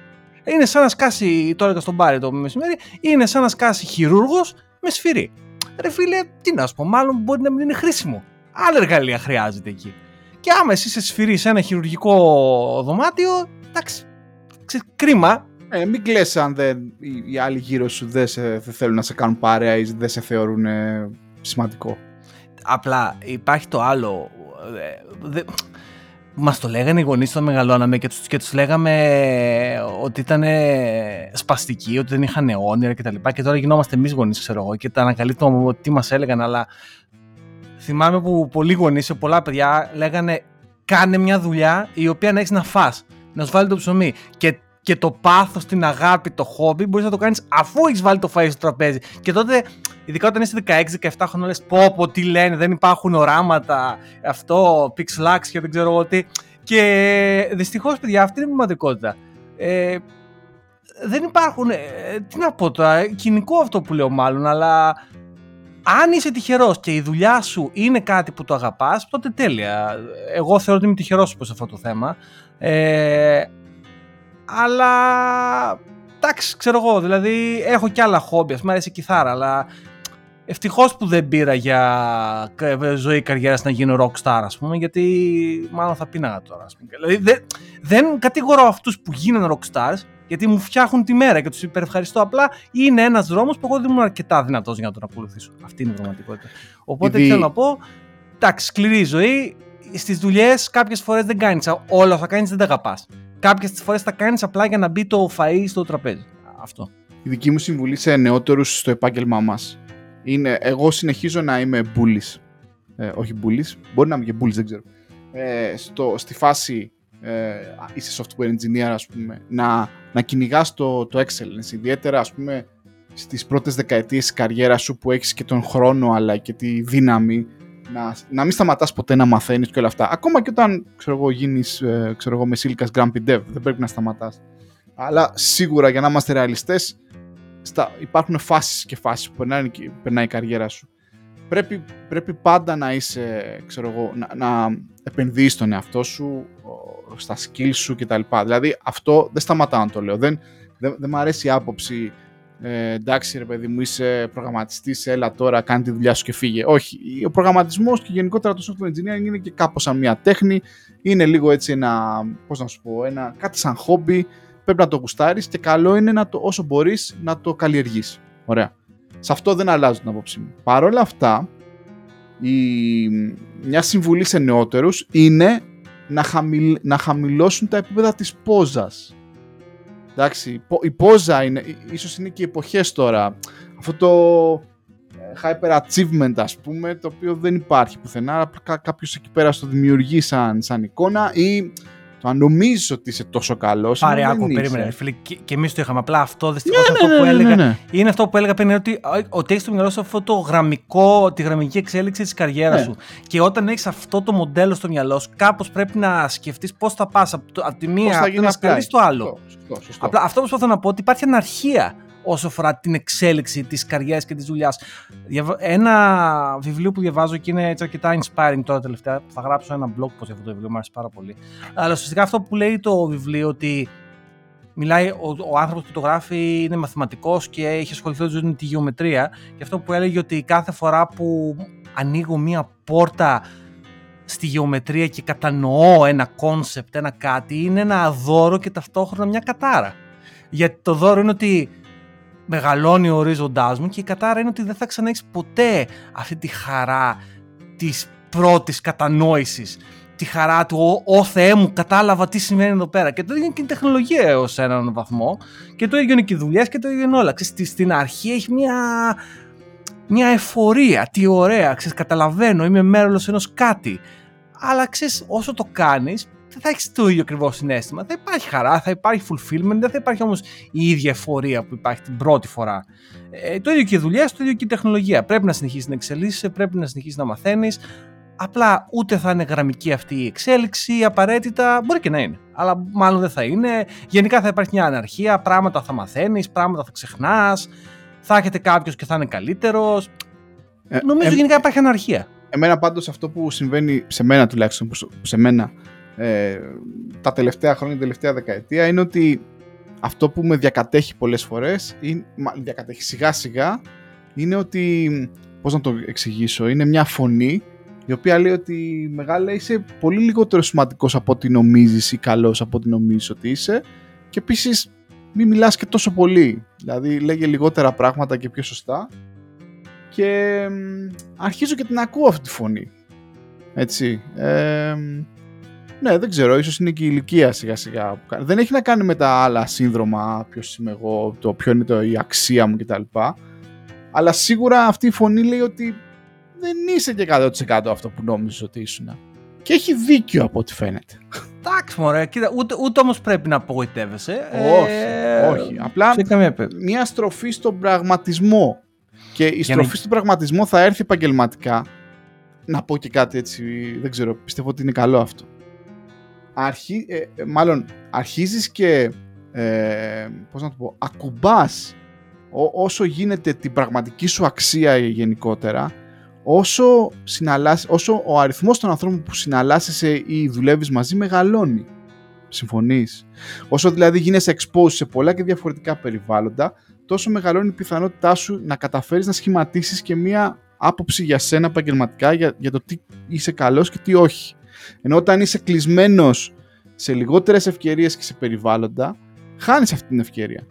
Είναι σαν να σκάσει, το έλεγα στον Πάρη το μεσημέρι, είναι σαν να σκάσει χειρούργος με σφυρί. Ρε φίλε, τι να σου πω, μάλλον μπορεί να μην είναι χρήσιμο. Άλλα εργαλεία χρειάζεται εκεί. Και άμα εσύ σε σφυρί σε ένα χειρουργικό δωμάτιο, εντάξει, κρίμα. Ε, μην κλαις αν δεν, οι, άλλοι γύρω σου δεν, σε, θέλουν να σε κάνουν παρέα ή δεν σε θεωρούν σημαντικό. Απλά υπάρχει το άλλο. Ε, Μας το λέγανε οι γονείς όταν μεγαλώναμε και τους, και τους λέγαμε ότι ήταν σπαστικοί, ότι δεν είχαν όνειρα κτλ. Και, και τώρα γινόμαστε εμείς γονείς, ξέρω εγώ, και τα ανακαλύπτουμε τι μας έλεγαν, αλλά θυμάμαι που πολλοί γονείς σε πολλά παιδιά λέγανε κάνε μια δουλειά η οποία να έχεις να φας, να σου βάλει το ψωμί. Και και το πάθος, την αγάπη, το χόμπι μπορείς να το κάνεις αφού έχεις βάλει το φαΐ στο τραπέζι. Και τότε, ειδικά όταν είσαι 16-17 χρόνια, λες: Πω, πω, τι λένε, δεν υπάρχουν οράματα, αυτό, pixelax και δεν ξέρω εγώ τι. Και δυστυχώς, παιδιά, αυτή είναι η πραγματικότητα. Ε, δεν υπάρχουν. Ε, τι να πω τώρα, κοινικό αυτό που λέω μάλλον, αλλά αν είσαι τυχερός και η δουλειά σου είναι κάτι που το αγαπάς, τότε τέλεια. Εγώ θεωρώ ότι είμαι τυχερός προς αυτό το θέμα. Ε, αλλά εντάξει, ξέρω εγώ, δηλαδή έχω κι άλλα χόμπι, ας πούμε αρέσει η κιθάρα, αλλά ευτυχώς που δεν πήρα για ζωή καριέρας να γίνω rockstar, ας πούμε, γιατί μάλλον θα πίναγα τώρα. Ας πούμε. Δηλαδή δεν, δεν κατηγορώ αυτούς που γίνανε rockstars, γιατί μου φτιάχνουν τη μέρα και τους υπερευχαριστώ. Απλά είναι ένας δρόμος που εγώ δεν ήμουν αρκετά δυνατός για να τον ακολουθήσω. Αυτή είναι η πραγματικότητα. Οπότε θέλω να πω, εντάξει, σκληρή ζωή. Στις δουλειές κάποιες φορές δεν κάνεις όλα θα κάνεις, δεν τα αγαπάς. Κάποιες φορές θα κάνεις απλά για να μπει το φαΐ στο τραπέζι. Αυτό. Η δική μου συμβουλή σε νεότερους στο επάγγελμά μας είναι εγώ συνεχίζω να είμαι μπουλή. Ε, όχι μπουλή, μπορεί να είμαι και μπουλή, δεν ξέρω. Ε, στο, στη φάση ε, είσαι software engineer, ας πούμε, να, να κυνηγάς το, το excellence. Ιδιαίτερα, ας πούμε, στις πρώτες δεκαετίες της καριέρας σου που έχεις και τον χρόνο αλλά και τη δύναμη να, να μην σταματάς ποτέ να μαθαίνεις και όλα αυτά. Ακόμα και όταν, ξέρω εγώ, γίνεις, ε, ξέρω εγώ, με σύλικας Grumpy Dev, δεν πρέπει να σταματάς. Αλλά σίγουρα για να είμαστε ρεαλιστές, στα, υπάρχουν φάσεις και φάσεις που περνάει, περνάει η καριέρα σου. Πρέπει, πρέπει πάντα να είσαι, ξέρω εγώ, να, να επενδύεις τον εαυτό σου, στα skills σου κτλ. Δηλαδή αυτό δεν σταματάω να το λέω. Δεν, δεν, δεν μου αρέσει η άποψη ε, εντάξει ρε παιδί μου είσαι προγραμματιστής, έλα τώρα κάνει τη δουλειά σου και φύγε. Όχι, ο προγραμματισμός και γενικότερα το software engineering είναι και κάπως σαν μια τέχνη, είναι λίγο έτσι ένα, πώς να σου πω, ένα, κάτι σαν χόμπι, πρέπει να το γουστάρεις και καλό είναι να το, όσο μπορείς να το καλλιεργείς. Ωραία. Σε αυτό δεν αλλάζω την απόψη μου. Παρ' όλα αυτά, η, μια συμβουλή σε νεότερους είναι να, χαμηλ, να χαμηλώσουν τα επίπεδα της πόζας. Εντάξει, η πόζα είναι, ίσως είναι και οι εποχές τώρα. Αυτό το ε, hyper achievement ας πούμε, το οποίο δεν υπάρχει πουθενά, κάποιος εκεί πέρα στο δημιουργεί σαν, σαν εικόνα ή το αν νομίζεις ότι είσαι τόσο καλός. Πάρε, άκου, περίμενε. Φίλε, και, και εμείς το είχαμε. Απλά αυτό δυστυχώ ναι, αυτό ναι, που ναι, έλεγα. Ναι, είναι αυτό που έλεγα πριν, ότι, ότι έχεις στο μυαλό σου αυτό το γραμμικό, τη γραμμική εξέλιξη της καριέρας σου. Και όταν έχεις αυτό το μοντέλο στο μυαλό σου, κάπως πρέπει να σκεφτείς πώς θα πας από, από τη μία από το ένα στο άλλο. Σωστό, σωστό. Απλά αυτό που προσπαθώ να πω ότι υπάρχει αναρχία όσο αφορά την εξέλιξη της καριέρας και της δουλειάς. Ένα βιβλίο που διαβάζω και είναι έτσι αρκετά inspiring τώρα τελευταία. Θα γράψω ένα blog post για αυτό το βιβλίο, μου άρεσε πάρα πολύ. Αλλά ουσιαστικά αυτό που λέει το βιβλίο ότι μιλάει, ο, ο άνθρωπος που το γράφει είναι μαθηματικός και έχει ασχοληθεί όλη με τη γεωμετρία και αυτό που έλεγε ότι κάθε φορά που ανοίγω μία πόρτα στη γεωμετρία και κατανοώ ένα concept, ένα κάτι, είναι ένα δώρο και ταυτόχρονα μια κατάρα. Γιατί το δώρο είναι ότι μεγαλώνει ο ορίζοντάς μου και η κατάρα είναι ότι δεν θα ξαναέχεις ποτέ αυτή τη χαρά της πρώτης κατανόησης τη χαρά του, ο, Θεέ μου, κατάλαβα τι σημαίνει εδώ πέρα. Και το ίδιο είναι και η τεχνολογία έως έναν βαθμό. Και το ίδιο είναι και οι δουλειές και το ίδιο είναι όλα. Ξέρεις, στην αρχή έχει μια, μια εφορία. Τι ωραία, ξέρεις, καταλαβαίνω, είμαι μέρος ενός κάτι. Αλλά ξέρεις, όσο το κάνεις, δεν θα έχεις το ίδιο ακριβώς συνέστημα. Θα υπάρχει χαρά, θα υπάρχει fulfillment, δεν θα υπάρχει όμως η ίδια εφορία που υπάρχει την πρώτη φορά. Ε, το ίδιο και οι δουλειέ, το ίδιο και η τεχνολογία. Πρέπει να συνεχίσεις να εξελίσσεσαι, πρέπει να συνεχίσεις να μαθαίνεις. Απλά ούτε θα είναι γραμμική αυτή η εξέλιξη, απαραίτητα. Μπορεί και να είναι, αλλά μάλλον δεν θα είναι. Γενικά θα υπάρχει μια αναρχία, πράγματα θα μαθαίνεις, πράγματα θα ξεχνάς. Θα έχετε κάποιος και θα είναι καλύτερος. Ε, Νομίζω ε, γενικά υπάρχει αναρχία. Εμένα πάντως αυτό που συμβαίνει σε μένα τουλάχιστον, σε μένα ε, τα τελευταία χρόνια, την τελευταία δεκαετία είναι ότι αυτό που με διακατέχει πολλές φορές, ή, διακατέχει σιγά σιγά, είναι ότι, πώς να το εξηγήσω, είναι μια φωνή η οποία λέει ότι μεγάλα είσαι πολύ λιγότερο σημαντικός από ό,τι νομίζεις ή καλός από ό,τι νομίζεις ότι είσαι και επίσης μην μιλάς και τόσο πολύ, δηλαδή λέγε λιγότερα πράγματα και πιο σωστά και αρχίζω και την ακούω αυτή τη φωνή, έτσι. Ε, Ναι, δεν ξέρω, ίσως είναι και η ηλικία σιγά σιγά. Δεν έχει να κάνει με τα άλλα σύνδρομα, ποιος είμαι εγώ, το ποιο είναι το, η αξία μου κτλ. Αλλά σίγουρα αυτή η φωνή λέει ότι δεν είσαι και 100% αυτό που νόμιζες ότι ήσουν. Και έχει δίκιο από ό,τι φαίνεται. Εντάξει, μωρέ, κοίτα, ούτε, ούτε όμως πρέπει να απογοητεύεσαι. όχι, ε, όχι. Απλά μια στροφή στον πραγματισμό. Και η στροφή να... στον πραγματισμό θα έρθει επαγγελματικά. Να πω και κάτι έτσι, δεν ξέρω, πιστεύω ότι είναι καλό αυτό. Αρχί, ε, ε, μάλλον αρχίζεις και ε, πώς να το πω, ακουμπάς όσο γίνεται την πραγματική σου αξία γενικότερα όσο, όσο ο αριθμός των ανθρώπων που συναλλάσσεσαι ή δουλεύεις μαζί μεγαλώνει. Συμφωνείς; Όσο δηλαδή γίνεσαι exposed σε πολλά και διαφορετικά περιβάλλοντα, τόσο μεγαλώνει η πιθανότητά σου να καταφέρεις να σχηματίσεις και μία άποψη για σένα επαγγελματικά για, για το τι είσαι καλός και τι όχι. Ενώ όταν είσαι κλεισμένος σε λιγότερες ευκαιρίες και σε περιβάλλοντα, χάνεις αυτή την ευκαιρία.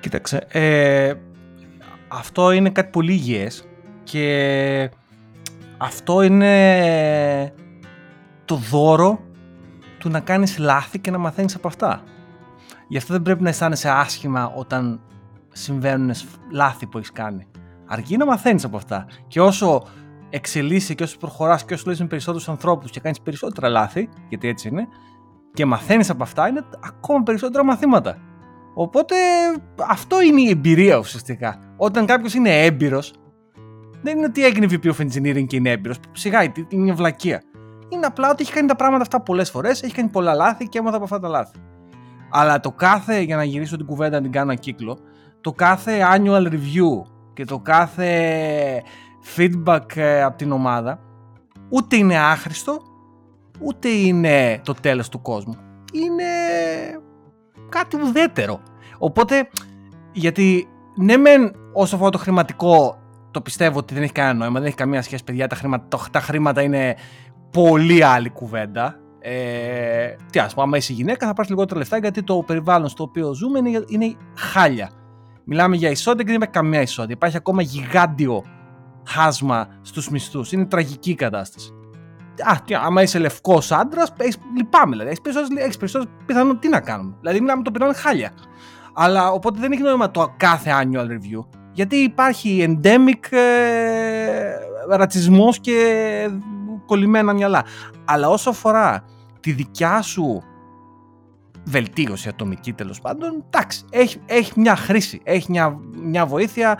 Κοίταξε, ε, αυτό είναι κάτι πολύ υγιές και αυτό είναι το δώρο του να κάνεις λάθη και να μαθαίνεις από αυτά. Γι' αυτό δεν πρέπει να αισθάνεσαι άσχημα όταν συμβαίνουν λάθη που έχεις κάνει. Αρκεί να μαθαίνεις από αυτά. Και όσο εξελίσσεσαι και όσο προχωράς και όσο λες με περισσότερους ανθρώπους και κάνεις περισσότερα λάθη, γιατί έτσι είναι, και μαθαίνεις από αυτά, είναι ακόμα περισσότερα μαθήματα. Οπότε αυτό είναι η εμπειρία ουσιαστικά. Όταν κάποιος είναι έμπειρος, δεν είναι ότι έγινε VP of Engineering και είναι έμπειρος. Σιγά, είναι μια βλακεία. Είναι απλά ότι έχει κάνει τα πράγματα αυτά πολλές φορές, έχει κάνει πολλά λάθη και έμαθα από αυτά τα λάθη. Αλλά το κάθε, για να γυρίσω την κουβέντα να την κάνω κύκλο, το κάθε annual review και το κάθε feedback ε, από την ομάδα ούτε είναι άχρηστο, ούτε είναι το τέλος του κόσμου. Είναι κάτι ουδέτερο. Οπότε, γιατί ναι μεν όσο αφορά το χρηματικό το πιστεύω ότι δεν έχει κανένα νόημα, δεν έχει καμία σχέση παιδιά, τα χρήματα, τα χρήματα είναι πολύ άλλη κουβέντα. Ε, τι ας πούμε, άμα είσαι γυναίκα θα πάρεις λιγότερα λεφτά γιατί το περιβάλλον στο οποίο ζούμε είναι, είναι χάλια. Μιλάμε για ισότητα και δεν υπάρχει καμία ισότητα. Υπάρχει ακόμα γιγάντιο χάσμα στους μισθούς. Είναι τραγική η κατάσταση. Α, τι, άμα είσαι λευκός άντρας, λυπάμαι δηλαδή. Έχεις περισσότερο πιθανό τι να κάνουμε. Δηλαδή, μιλάμε το περιβάλλον χάλια. Αλλά οπότε δεν έχει νόημα το κάθε annual review. Γιατί υπάρχει endemic ε, ρατσισμός και κολλημένα μυαλά. Αλλά όσο αφορά τη δικιά σου βελτίωση ατομική τέλος πάντων, εντάξει, έχει, έχει μια χρήση, έχει μια, μια βοήθεια.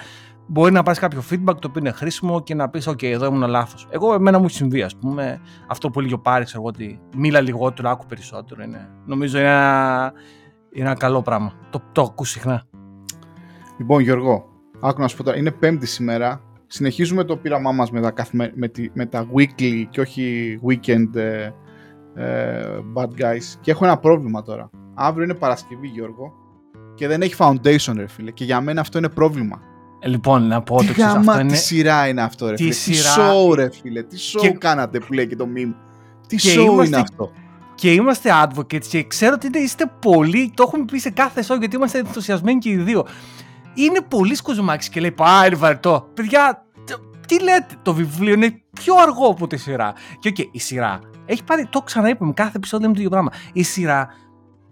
Μπορεί να πάρει κάποιο feedback το οποίο είναι χρήσιμο και να πεις: OK, εδώ ήμουν λάθος. Εγώ, εμένα μου έχει συμβεί, ας πούμε, αυτό που λέει ο Πάρης, εγώ ότι μίλα λιγότερο, άκου περισσότερο. Είναι, νομίζω είναι ένα, είναι ένα καλό πράγμα. Το, το ακούς συχνά. Λοιπόν, Γιώργο, άκου να σου πω τώρα, είναι Πέμπτη σήμερα. Συνεχίζουμε το πείραμά μας με, τα, με, με, τα weekly και όχι weekend ε, ε, bad guys. Και έχω ένα πρόβλημα τώρα. Αύριο είναι Παρασκευή, Γιώργο, και δεν έχει foundation, ρε φίλε. Και για μένα αυτό είναι πρόβλημα. Ε, λοιπόν, να πω το εξής, αυτό είναι... Τι σειρά είναι αυτό, ρε φίλε. Τι show, ρε φίλε. Τι show και... κάνατε που λέει και το meme. Τι και show είμαστε... είναι αυτό. Και είμαστε advocates και ξέρω ότι είστε πολύ, το έχουμε πει σε κάθε show γιατί είμαστε ενθουσιασμένοι και οι δύο. Είναι πολύ σκουζουμάκι και λέει Πάρει βαρετό. Παιδιά, τι λέτε, το βιβλίο είναι πιο αργό από τη σειρά. Και okay, η σειρά έχει πάρει, το ξαναείπαμε, κάθε επεισόδιο είναι το ίδιο πράγμα. Η σειρά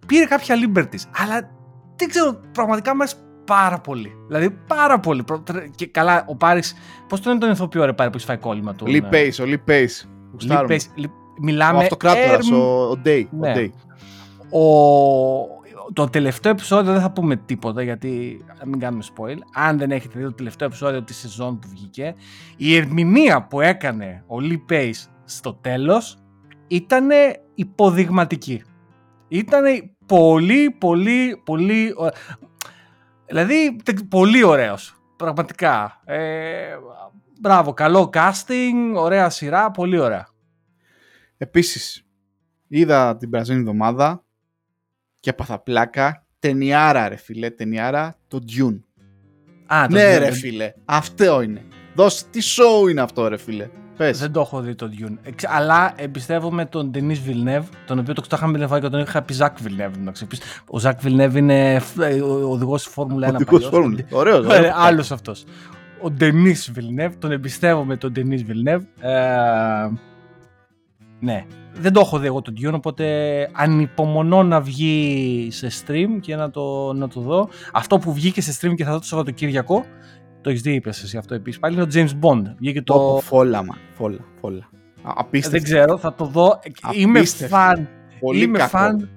πήρε κάποια liberties, αλλά δεν ξέρω, πραγματικά μου πάρα πολύ. Δηλαδή πάρα πολύ. Και καλά, ο Πάρης. Πώς τον είναι τον ηθοποιό ρε Πάρη που έχει φάει κόλλημα του. Λι Pace, ο Λι Pace. Μιλάμε. Ο αυτοκράτορας, ο, ο Day. Ναι. Ο, το τελευταίο επεισόδιο δεν θα πούμε τίποτα γιατί να μην κάνουμε spoil. Αν δεν έχετε δει το τελευταίο επεισόδιο της σεζόν που βγήκε, η ερμηνεία που έκανε ο Lee Pace στο τέλος ήταν υποδειγματική. Ήταν πολύ, πολύ, πολύ... Δηλαδή, πολύ ωραίος. Πραγματικά. Ε, μπράβο, καλό casting, ωραία σειρά, πολύ ωραία. Επίσης, είδα την περασμένη εβδομάδα και έπαθα πλάκα. Ταινιάρα, ρε φίλε, ταινιάρα, το Dune. Α, το ναι, ρε φίλε, αυτό είναι. Δώσε, τι show είναι αυτό, ρε φίλε. Πες. Δεν το έχω δει το Dune. Αλλά εμπιστεύομαι τον Denis Villeneuve, τον οποίο το είχαμε μιλήσει και τον είχα πει Ζακ Villeneuve. Ο Ζακ Villeneuve είναι ε, ο οδηγός της Φόρμουλα 1. Οδηγός Φόρμουλα. Ωραίος. Ε, Άλλος αυτός. Ο Denis Villeneuve, τον εμπιστεύομαι τον Denis Villeneuve. Ε, Ναι. Δεν το έχω δει εγώ το Dune, οπότε ανυπομονώ να βγει σε stream και να το, να το δω. Αυτό που βγήκε σε stream και θα δω το Σαββατοκύριακο, το έχεις δει, είπες εσύ αυτό επίσης πάλι, είναι ο James Bond. Βγήκε το. Το... Φόλα, μα. Φόλα, φόλα. Α, Απίστευτο. Δεν ξέρω, θα το δω. Είμαι Απίστευτο. φαν. Πολύ είμαι κακό. φαν.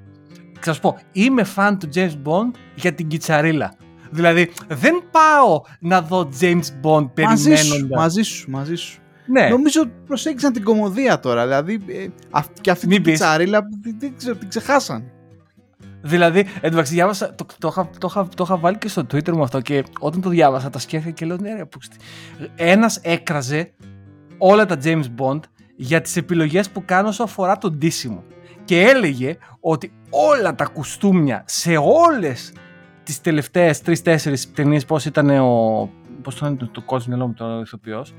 Θα σου πω, είμαι φαν του James Bond για την κιτσαρίλα. Δηλαδή, δεν πάω να δω James Bond Μαζί σου, περιμένοντας. μαζί σου, μαζί σου. Ναι, Νομίζω προσέγγισαν την κομμωδία τώρα. Δηλαδή, ε, αυ- και αυτή Μην την πεις. πιτσαρίλα δεν, δεν ξέρω, την ξεχάσαν. Δηλαδή, εν τω μεταξύ, διάβασα, το, το, είχα, το, είχα, το είχα βάλει και στο Twitter μου αυτό και όταν το διάβασα, τα σκέφτηκα και λέω ναι, ρε, πούστη. Ένας έκραζε όλα τα James Bond για τις επιλογές που κάνω όσο αφορά τον ντύσιμο. Και έλεγε ότι όλα τα κουστούμια σε όλες τις τελευταίες τρεις-τέσσερις ταινίες πώς ήταν ο... Πώς το λένε το κόσμο μυαλό μου το ηθοποιός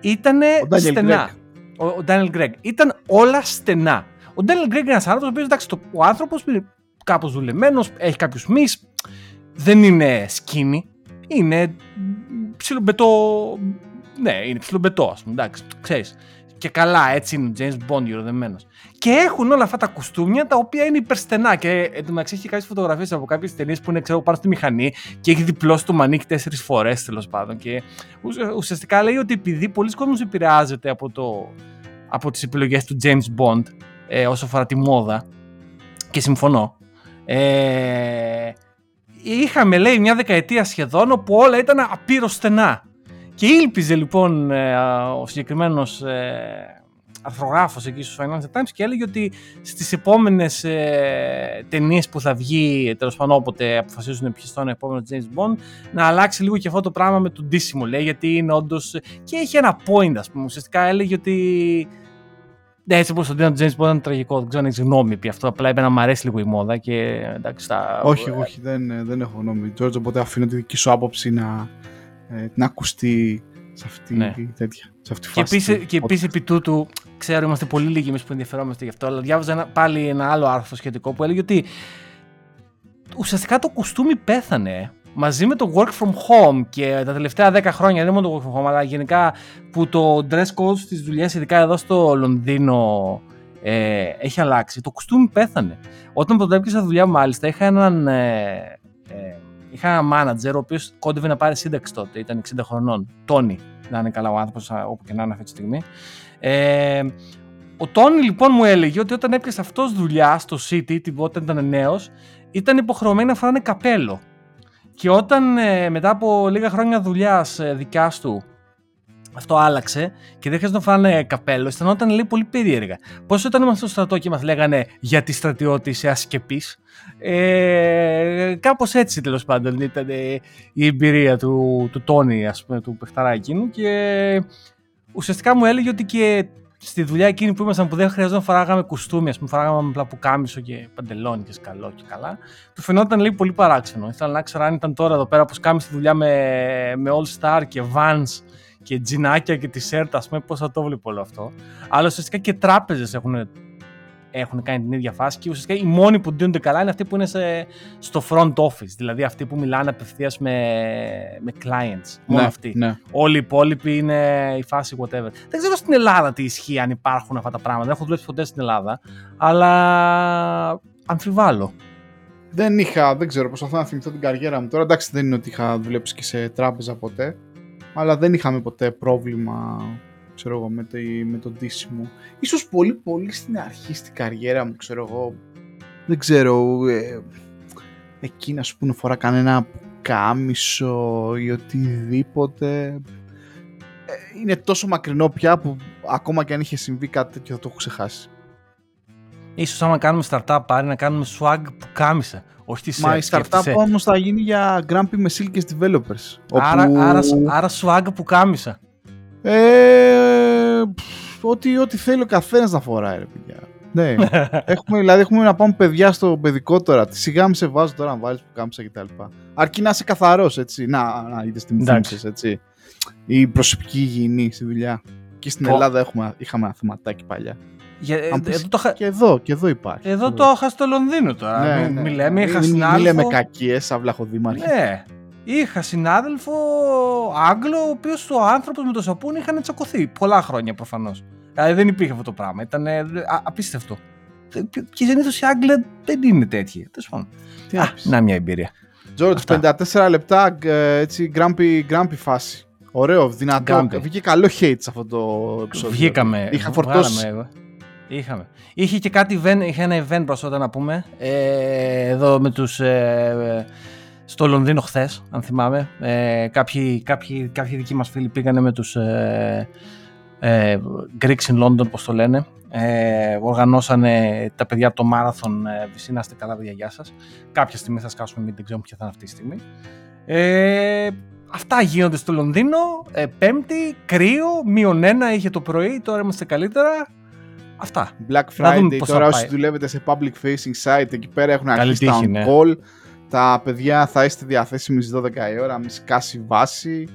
ήταν Ο Daniel στενά. Ο, ο Daniel Gregg. Ήταν όλα στενά. Ο Daniel Gregg είναι ένας άνθρωπος ο οποίος εντάξει το, ο άνθρωπος είναι κάπως δουλεμένος, έχει κάποιους μυς, δεν είναι σκίνη, είναι ψιλομπετό, ναι είναι ψιλομπετό ας πούμε, εντάξει, ξέρεις. Και καλά, έτσι είναι ο James Bond γεροδεμένος. Και έχουν όλα αυτά τα κουστούμια τα οποία είναι υπερστενά. Και εν τω μεταξύ έχει κάποιες φωτογραφίες από κάποιες ταινίες που είναι ξέρω, πάνω στη μηχανή και έχει διπλώσει το μανίκι τέσσερις φορές τέλος πάντων. Και ουσ- ουσιαστικά λέει ότι επειδή πολλοί κόσμοι επηρεάζεται από, το, από τις επιλογές του James Bond ε, όσο αφορά τη μόδα, και συμφωνώ. Ε, είχαμε λέει μια δεκαετία σχεδόν όπου όλα ήταν απείρως στενά. Και ήλπιζε λοιπόν ε, ο συγκεκριμένος ε, αρθρογράφος εκεί στους Financial Times και έλεγε ότι στις επόμενες ε, ταινίες που θα βγει, τέλος πάντων όποτε αποφασίζουν ποιοι θα είναι ο επόμενο James Bond, να αλλάξει λίγο και αυτό το πράγμα με τον ντύσιμο, λέει, γιατί είναι όντως. και έχει ένα point, ας πούμε. Ουσιαστικά έλεγε ότι. Ναι, έτσι όπως το James Bond ήταν τραγικό. Δεν ξέρω αν έχεις γνώμη επί αυτό. Απλά είπε να μου αρέσει λίγο η μόδα και εντάξει. Τα... όχι, όχι, δεν, ε, δεν έχω γνώμη. Τζόρτζ, οπότε αφήνω τη δική σου άποψη να, ε, να ακουστεί σε αυτή, Ναι. τη τέτοια, σε αυτή τη Και φάση. επίσης του και επίσης επί τούτου, ξέρω, είμαστε πολύ λίγοι εμείς που ενδιαφερόμαστε γι' αυτό, αλλά διάβαζα ένα, πάλι ένα άλλο άρθρο σχετικό που έλεγε ότι ουσιαστικά το κουστούμι πέθανε μαζί με το work from home και τα τελευταία 10 χρόνια, δεν μόνο το work from home, αλλά γενικά που το dress code στις δουλειές, ειδικά εδώ στο Λονδίνο, ε, έχει αλλάξει. Το κουστούμι πέθανε. Όταν πρώτα έπιασα δουλειά, μάλιστα, είχα έναν. Ε, ε, είχα ένα manager ο οποίος κόντευε να πάρει σύνταξη τότε, ήταν 60 χρονών. Τόνι, να είναι καλά ο άνθρωπος, όπου και να είναι αυτή τη στιγμή. Ε, ο Τόνι λοιπόν μου έλεγε ότι όταν έπιασε αυτός δουλειά στο City, την όταν ήταν νέος, ήταν υποχρεωμένοι να φοράνε καπέλο. Και όταν ε, μετά από λίγα χρόνια δουλειάς ε, δικιάς του αυτό άλλαξε και δεν χρειάζεται να φοράνε καπέλο, αισθανόταν λέει πολύ περίεργα. Πώς όταν ήμασταν στο στρατό και μας λέγανε γιατί στρατιώτη είσαι ασκεπή. Ε, Κάπως έτσι τέλος πάντων ήταν ε, η εμπειρία του, του Τόνι, ας πούμε, του παιχταρά εκείνου. Και ουσιαστικά μου έλεγε ότι και στη δουλειά εκείνη που ήμασταν που δεν χρειαζόταν να φοράγαμε κουστούμι, ας πούμε, φοράγαμε απλά πουκάμισο και παντελόνι και σκαλό και καλά. Του φαινόταν λέει πολύ παράξενο. Ήθελα να ξέρω αν ήταν τώρα εδώ πέρα που κάμε στη δουλειά με, με All Star και Vans και τζινάκια και t-shirt, ας πούμε, πώς θα το βλέπω όλο αυτό. Αλλά ουσιαστικά και τράπεζες έχουν, έχουν κάνει την ίδια φάση και ουσιαστικά οι μόνοι που ντύνονται καλά είναι αυτοί που είναι σε, στο front office. Δηλαδή αυτοί που μιλάνε απευθείας με, με clients. Μόνο ναι, αυτοί. ναι. Όλοι οι υπόλοιποι είναι η φάση whatever. Δεν ξέρω στην Ελλάδα τι ισχύει, αν υπάρχουν αυτά τα πράγματα. Δεν έχω δουλέψει ποτέ στην Ελλάδα. Αλλά αμφιβάλλω. Δεν είχα, δεν ξέρω, προσπαθώ να θυμηθώ την καριέρα μου τώρα. Εντάξει, δεν είναι ότι είχα δουλέψει και σε τράπεζα ποτέ. Αλλά δεν είχαμε ποτέ πρόβλημα, ξέρω εγώ, με το, με το ντύσιμο. Ίσως πολύ πολύ στην αρχή στην καριέρα μου, ξέρω εγώ. Δεν ξέρω, ε, εκεί να σου πούνε φορά κανένα κάμισο ή οτιδήποτε. Ε, είναι τόσο μακρινό πια που ακόμα και αν είχε συμβεί κάτι τέτοιο θα το έχω ξεχάσει. Ίσως άμα κάνουμε startup πάρει να κάνουμε swag που κάμισε. Όχι τη Μα η startup όμως θα γίνει για Grumpy με Silkes Developers. Άρα, όπου- άρα, άρα swag που κάμισα. Ε, πφ, ό,τι, ό,τι θέλει ο καθένας να φοράει, ρε παιδιά. Ναι. έχουμε, δηλαδή έχουμε να πάμε παιδιά στο παιδικό τώρα. Τι σιγά μην σε βάζω τώρα να βάλεις που κάμισα και τα λοιπά. Αρκεί να είσαι καθαρός, έτσι. Να, να είδες τι μου Εντάξει. θύμισες, έτσι. Η προσωπική υγιεινή στη δουλειά. Και στην Πω. Ελλάδα έχουμε, είχαμε ένα θεματάκι παλιά. Για, ε, Αν πεις- εδώ το, είχα- Και εδώ, και εδώ υπάρχει. εδώ το είχα στο Λονδίνο τώρα. Ναι, Μη- ναι. Μη λέμε, είχα Μην- μην- συνάδελφο. Μη λέμε κακίες, σαν βλαχοδήμαρχοι. Ναι. Είχα συνάδελφο Άγγλο, ο οποίος ο άνθρωπος με το σαπούνι είχαν τσακωθεί. Πολλά χρόνια προφανώς. Δηλαδή δεν υπήρχε αυτό το πράγμα. Ήταν απίστευτο. Και συνήθως οι Άγγλοι δεν είναι τέτοιοι. Τέλος πάντων. Να μια εμπειρία. Τζόρτ, 54 λεπτά έτσι γκράμπι, γκράμπι φάση. Ωραίο, δυνατό. Βγήκε καλό hate σε αυτό το επεισόδιο. Βγήκαμε. Είχα φορτώσει. Είχαμε. Είχε και κάτι event, είχε ένα event προσώτα να πούμε. Ε, εδώ με τους... Ε, στο Λονδίνο χθες, αν θυμάμαι. Ε, κάποιοι, κάποιοι, κάποιοι δικοί μας φίλοι πήγανε με τους ε, ε, Greeks in London, πώς το λένε. Ε, οργανώσανε τα παιδιά από το Marathon ε, Βυσίνα, είστε καλά παιδιά, γεια σας. Κάποια στιγμή θα σκάσουμε, μην δεν ξέρουμε ποια θα είναι αυτή τη στιγμή. Ε, αυτά γίνονται στο Λονδίνο. Ε, πέμπτη, κρύο, μείον ένα είχε το πρωί, τώρα είμαστε καλύτερα. Αυτά. Black Friday, τώρα όσοι δουλεύετε σε public facing site, εκεί πέρα έχουν αρχίσει τα on ναι. call. Τα παιδιά θα είστε διαθέσιμοι στις 12 η ώρα, μη σκάσει βάση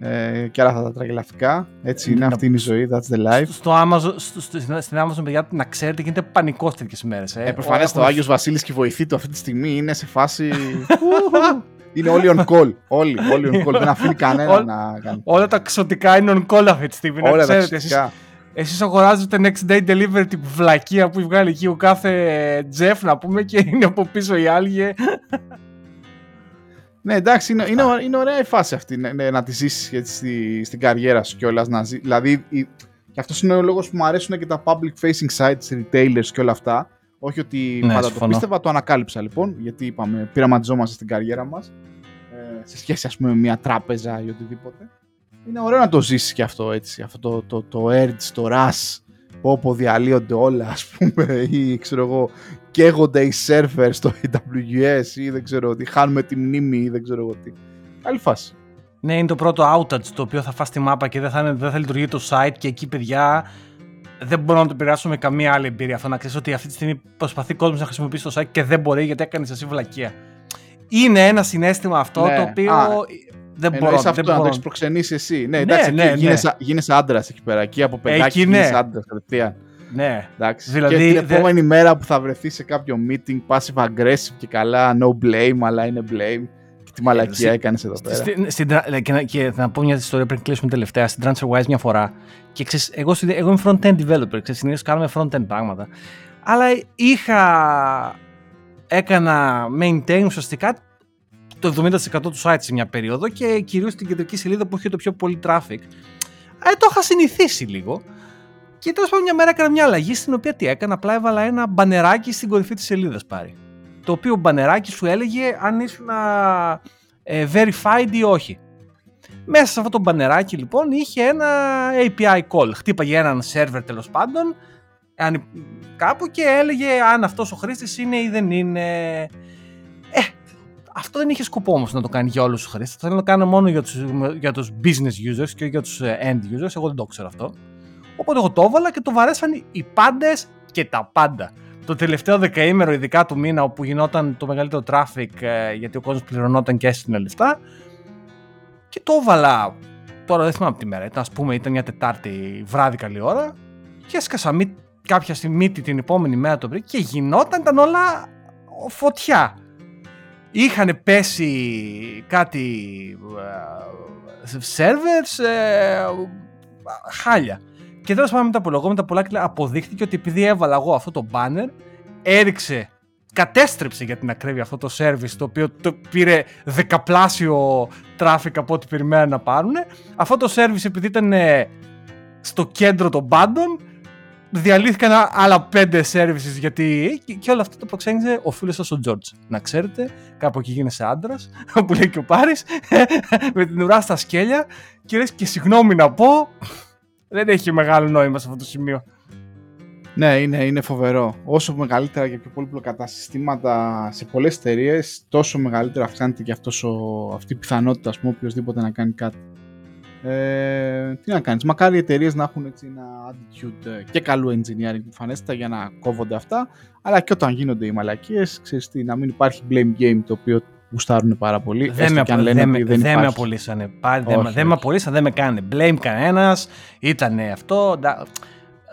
ε, και άλλα αυτά τα τραγελαφικά. Έτσι είναι, αυτή είναι η ζωή, that's the life. Στο Amazon, στο, στην Amazon, παιδιά, να ξέρετε, γίνεται πανικό τέτοιε μέρες. Ε, ε προφανές το Άγιος Βασίλης και η βοηθή του αυτή τη στιγμή είναι σε φάση... είναι όλοι on call. Όλοι, όλοι on call. Δεν αφήνει κανένα να κάνει. Όλα τα ξωτικά είναι on call αυτή τη στιγμή. Όλα τα ξωτικά. Εσείς αγοράζετε next day delivery την βλακεία που βγάλει εκεί ο κάθε Τζεφ να πούμε και είναι από πίσω η άλγε. Ναι, εντάξει, είναι, είναι, είναι ωραία η φάση αυτή να, να τη ζήσεις στη, στην καριέρα σου κιόλας. Δηλαδή, η, και αυτός είναι ο λόγος που μου αρέσουν και τα public facing sites, retailers και όλα αυτά. Όχι ότι ναι, πάντα το πίστευα, το ανακάλυψα λοιπόν, γιατί είπαμε, πειραματιζόμαστε στην καριέρα μας. Ε, σε σχέση, ας πούμε, με μια τράπεζα ή οτιδήποτε είναι ωραίο να το ζήσεις και αυτό έτσι. Αυτό το, το, το Edge, το Rush, όπου διαλύονται όλα, ας πούμε, ή ξέρω εγώ, καίγονται οι servers στο AWS ή δεν ξέρω τι, χάνουμε τη μνήμη ή δεν ξέρω εγώ τι. Καλή φάση. Ναι, είναι το πρώτο outage το οποίο θα φας τη μάπα και δεν θα, δεν θα λειτουργεί το site και εκεί παιδιά δεν μπορώ να το επηρεάσω με καμία άλλη εμπειρία. Αυτό να ξέρεις ότι αυτή τη στιγμή προσπαθεί κόσμος να χρησιμοποιήσει το site και δεν μπορεί γιατί έκανες εσύ βλακεία. Είναι ένα συνέστημα αυτό ναι. το οποίο δεν μπορώ, αυτό δεν να μπορώ. το έχεις προξενήσει εσύ. Ναι, ναι εντάξει, ναι, ναι, γίνεσαι, γίνεσαι άντρας εκεί πέρα. Εκεί από παιδάκι ναι. γίνεσαι άντρας κατευθείαν. Ναι. Εντάξει. Δηλαδή, και την επόμενη μέρα που θα βρεθείς σε κάποιο meeting, passive aggressive και καλά, no blame, αλλά είναι blame. Και τι μαλακία ε, έκανες εδώ πέρα. Στην, στην, και, και θα πω μια ιστορία πριν κλείσουμε τελευταία. Στην TransferWise μια φορά. Και ξέρεις, εγώ, εγώ είμαι front-end developer. Συνήθως κάνουμε front-end πράγματα. Αλλά είχα. Έκανα maintain ουσιαστικά το 70% του site σε μια περίοδο και κυρίως την κεντρική σελίδα που είχε το πιο πολύ traffic. Ε, το είχα συνηθίσει λίγο. Και τέλος πάντων μια μέρα έκανα μια αλλαγή στην οποία τι έκανα, απλά έβαλα ένα μπανεράκι στην κορυφή της σελίδας πάρει. Το οποίο μπανεράκι σου έλεγε αν ήσουν ε, verified ή όχι. Μέσα σε αυτό το μπανεράκι λοιπόν είχε ένα API call. Χτύπαγε έναν server τέλος πάντων κάπου και έλεγε αν αυτός ο χρήστης είναι ή δεν είναι. Ε, αυτό δεν είχε σκοπό όμως να το κάνει για όλους τους χρήστες. Θέλω να το κάνω μόνο για τους για τους business users και για τους ε, end users. Εγώ δεν το ξέρω αυτό. Οπότε εγώ το έβαλα και το βαρέσαν οι πάντες και τα πάντα. Το τελευταίο δεκαήμερο, ειδικά του μήνα, όπου γινόταν το μεγαλύτερο traffic, ε, γιατί ο κόσμος πληρωνόταν και έστειλε λεφτά. Και το έβαλα. Τώρα δεν θυμάμαι από τη μέρα. Ήταν, ας πούμε, ήταν μια Τετάρτη βράδυ καλή ώρα. Και έσκασα μη, κάποια στιγμή την επόμενη μέρα το πρωί και γινόταν, ήταν όλα φωτιά είχαν πέσει κάτι ε, servers ε, χάλια. Και τέλος πάντων μετά από μετά πολλά αποδείχθηκε ότι επειδή έβαλα εγώ αυτό το banner, έριξε, κατέστρεψε για την ακρίβεια αυτό το service το οποίο το πήρε δεκαπλάσιο traffic από ό,τι περιμέναν να πάρουν. Αυτό το service επειδή ήταν στο κέντρο των πάντων, διαλύθηκαν άλλα πέντε services γιατί και όλο αυτό το προξένησε ο φίλος σας ο George. Να ξέρετε, κάπου εκεί γίνεσαι άντρας, που λέει και ο Πάρης, με την ουρά στα σκέλια και λες και συγγνώμη να πω, δεν έχει μεγάλο νόημα σε αυτό το σημείο. Ναι, είναι, είναι φοβερό. Όσο μεγαλύτερα και πιο πολύπλοκα τα συστήματα σε πολλές εταιρείες, τόσο μεγαλύτερα αυξάνεται και αυτός ο, αυτή η πιθανότητα, ας πούμε, οποιοδήποτε να κάνει κάτι. Ε, τι να κάνεις, μακάρι οι εταιρείες να έχουν έτσι ένα attitude ε, και καλού engineering φανέστα για να κόβονται αυτά, αλλά και όταν γίνονται οι μαλακίες, ξέρεις τι, να μην υπάρχει blame game το οποίο γουστάρουν πάρα πολύ. Δεν με, δεν, δεν, δεν με απολύσανε. δεν, με απολύσανε, δεν με κάνε. Blame κανένας, ήταν αυτό.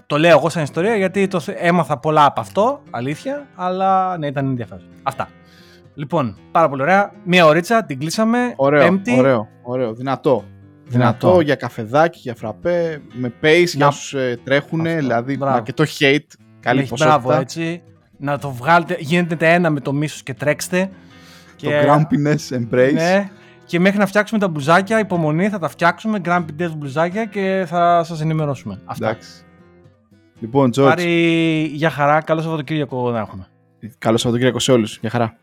Το λέω εγώ σαν ιστορία γιατί το, έμαθα πολλά από αυτό, αλήθεια, αλλά ναι, ήταν ενδιαφέρον. Αυτά. Λοιπόν, πάρα πολύ ωραία. Μία ωρίτσα, την κλείσαμε. Ωραίο, ωραίο, ωραίο, δυνατό. Δυνατό, Δυνατό. για καφεδάκι, για φραπέ, με pace για Να- όσους ε, τρέχουν, Αυτό, δηλαδή μπράβο. με αρκετό hate, καλή Έχει μπράβο ποσότητα. έτσι. Να το βγάλετε, γίνετε ένα με το μίσος και τρέξτε. Το grumpiness embrace. Ναι, και μέχρι να φτιάξουμε τα μπλουζάκια, υπομονή, θα τα φτιάξουμε, grumpy death μπλουζάκια και θα σας ενημερώσουμε. Αυτά. Εντάξει. Λοιπόν, George, Πάρει για χαρά, καλό Σαββατοκύριακο να έχουμε. καλό Σαββατοκύριακο σε όλους. Γεια χαρά.